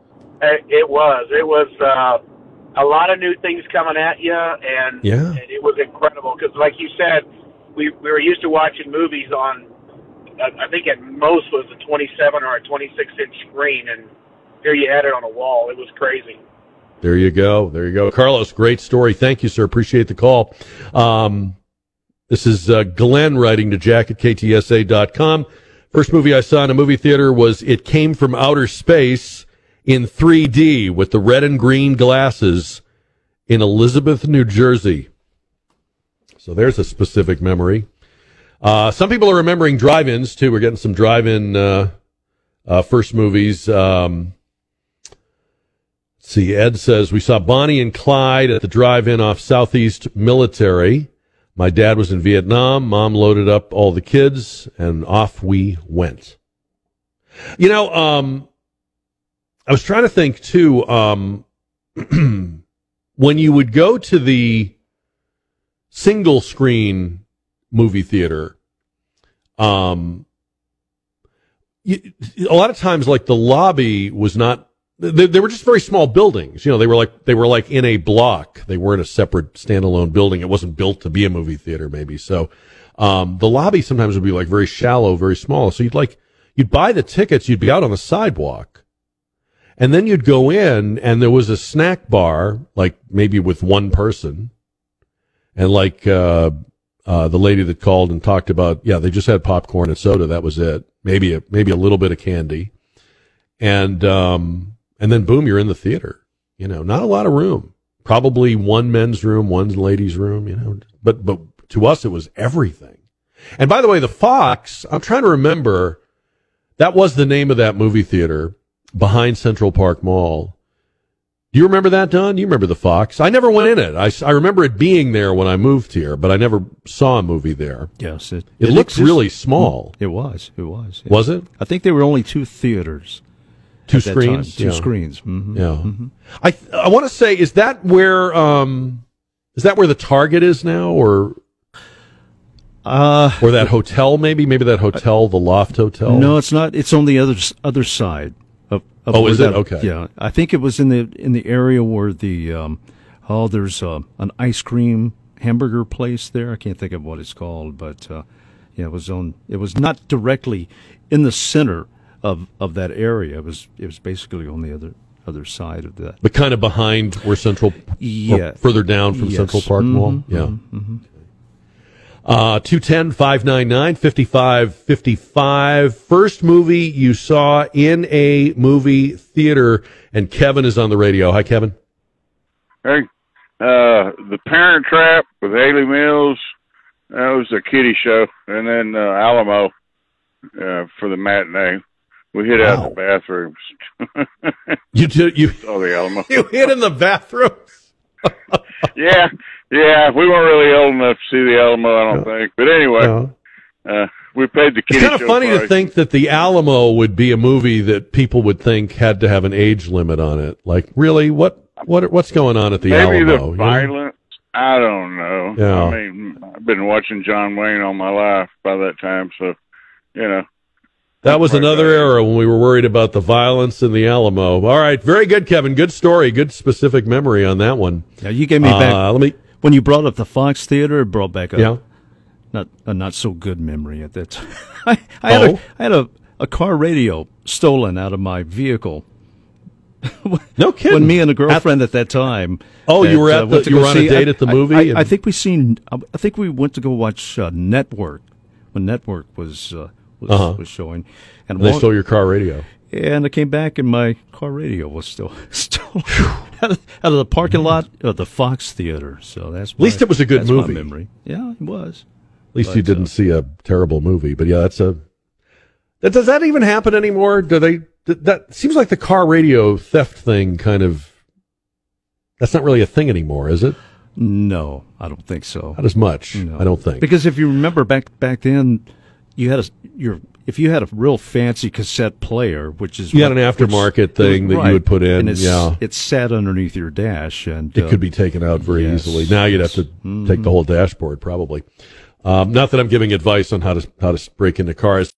It, it was. It was uh, a lot of new things coming at you, and, Yeah. and it was incredible because, like you said, we we were used to watching movies on. I I think at most was a 27 or a 26 inch screen, and here you had it on a wall. It was crazy. There you go. There you go. Carlos, great story. Thank you, sir. Appreciate the call. Um, this is uh, Glenn writing to Jack at KTSA.com. First movie I saw in a movie theater was It Came from Outer Space in 3D with the red and green glasses in Elizabeth, New Jersey. So there's a specific memory. Uh, some people are remembering drive-ins too. We're getting some drive-in uh, uh, first movies. Um, see, Ed says we saw Bonnie and Clyde at the drive-in off Southeast Military. My dad was in Vietnam. Mom loaded up all the kids, and off we went. You know, um, I was trying to think too. Um, when you would go to the single screen movie theater, um, you, a lot of times, like the lobby was not. They, they were just very small buildings. You know, they were like they were like in a block. They weren't a separate standalone building. It wasn't built to be a movie theater, maybe. So, um, the lobby sometimes would be like very shallow, very small. So you'd like you'd buy the tickets, you'd be out on the sidewalk. And then you'd go in and there was a snack bar, like maybe with one person. And like, uh, uh, the lady that called and talked about, yeah, they just had popcorn and soda. That was it. Maybe a, maybe a little bit of candy. And, um, and then boom, you're in the theater. You know, not a lot of room. Probably one men's room, one ladies' room, you know, but, but to us, it was everything. And by the way, the Fox, I'm trying to remember, that was the name of that movie theater behind Central Park Mall. Do you remember that, Don? You remember the Fox? I never went in it. I, I remember it being there when I moved here, but I never saw a movie there. Yes, it it, it looked really small. It was. It was. It, Was it? I think there were only two theaters. Two screens. Two Yeah. screens. hmm Yeah. I I want to say, is that where um is that where the Target is now, or uh, or that hotel? Maybe maybe that hotel, the Loft Hotel. No, it's not. It's on the other other side of. of Oh, is it? that- Okay. Yeah, I think it was in the in the area where the um, oh, there's uh, an ice cream hamburger place there. I can't think of what it's called, but uh, yeah, it was on. It was not directly in the center of of that area. It was it was basically on the other other side of that. but kind of behind where Central, or Yeah. further down from Yes. Central Park Mall. Mhm, Yeah. mhm, Uh, 210 599 5555. First movie you saw in a movie theater, and Kevin is on the radio. Hi, Kevin. Hey, uh, the Parent Trap with Hayley Mills. That was a kiddie show, and then uh, Alamo uh, for the matinee. We hid out in the bathrooms. You did you saw the Alamo. You hid in the bathroom. yeah, yeah. We weren't really old enough to see the Alamo, I don't think. But anyway, uh, we paid the It's kind of show funny to think that the Alamo would be a movie that people would think had to have an age limit on it. Like, really, what what what's going on at the Maybe Alamo? the you know? violence. I don't know. Yeah. I mean, I've been watching John Wayne all my life by that time, so you know. That was another era when we were worried about the violence in the Alamo. All right, very good, Kevin. Good story. Good specific memory on that one. Yeah, you gave me back. Uh, let me. When you brought up the Fox Theater, it brought back a Yeah. not a not so good memory at that time. I, I had, Oh? a, I had a, a car radio stolen out of my vehicle. no kidding. When me and a girlfriend at, that time. Oh, you were at went the- you were on a date I- at the movie I, and- I think we seen. I think we went to go watch uh, Network when Network was uh, was, Uh-huh. was showing, And they stole your car radio. And I came back and my car radio was still still out, of, the parking lot of the Fox Theater. So that's At least my- it was a good movie. memory. Yeah, it was. At least But, you didn't see a terrible movie. But yeah, that's a. That, does that even happen anymore? Do they? That, that seems like the car radio theft thing. Kind of. That's not really a thing anymore, is it? No, I don't think so. Not as much. No. I don't think. Because if you remember back back then, you had a your if you had a real fancy cassette player, which is You had an aftermarket thing that you would put in, and it's, yeah. it sat underneath your dash, and It uh, could be taken out very yes, easily. Now you'd have to yes. take the whole dashboard, probably. Um, not that I'm giving advice on how to how to break into cars.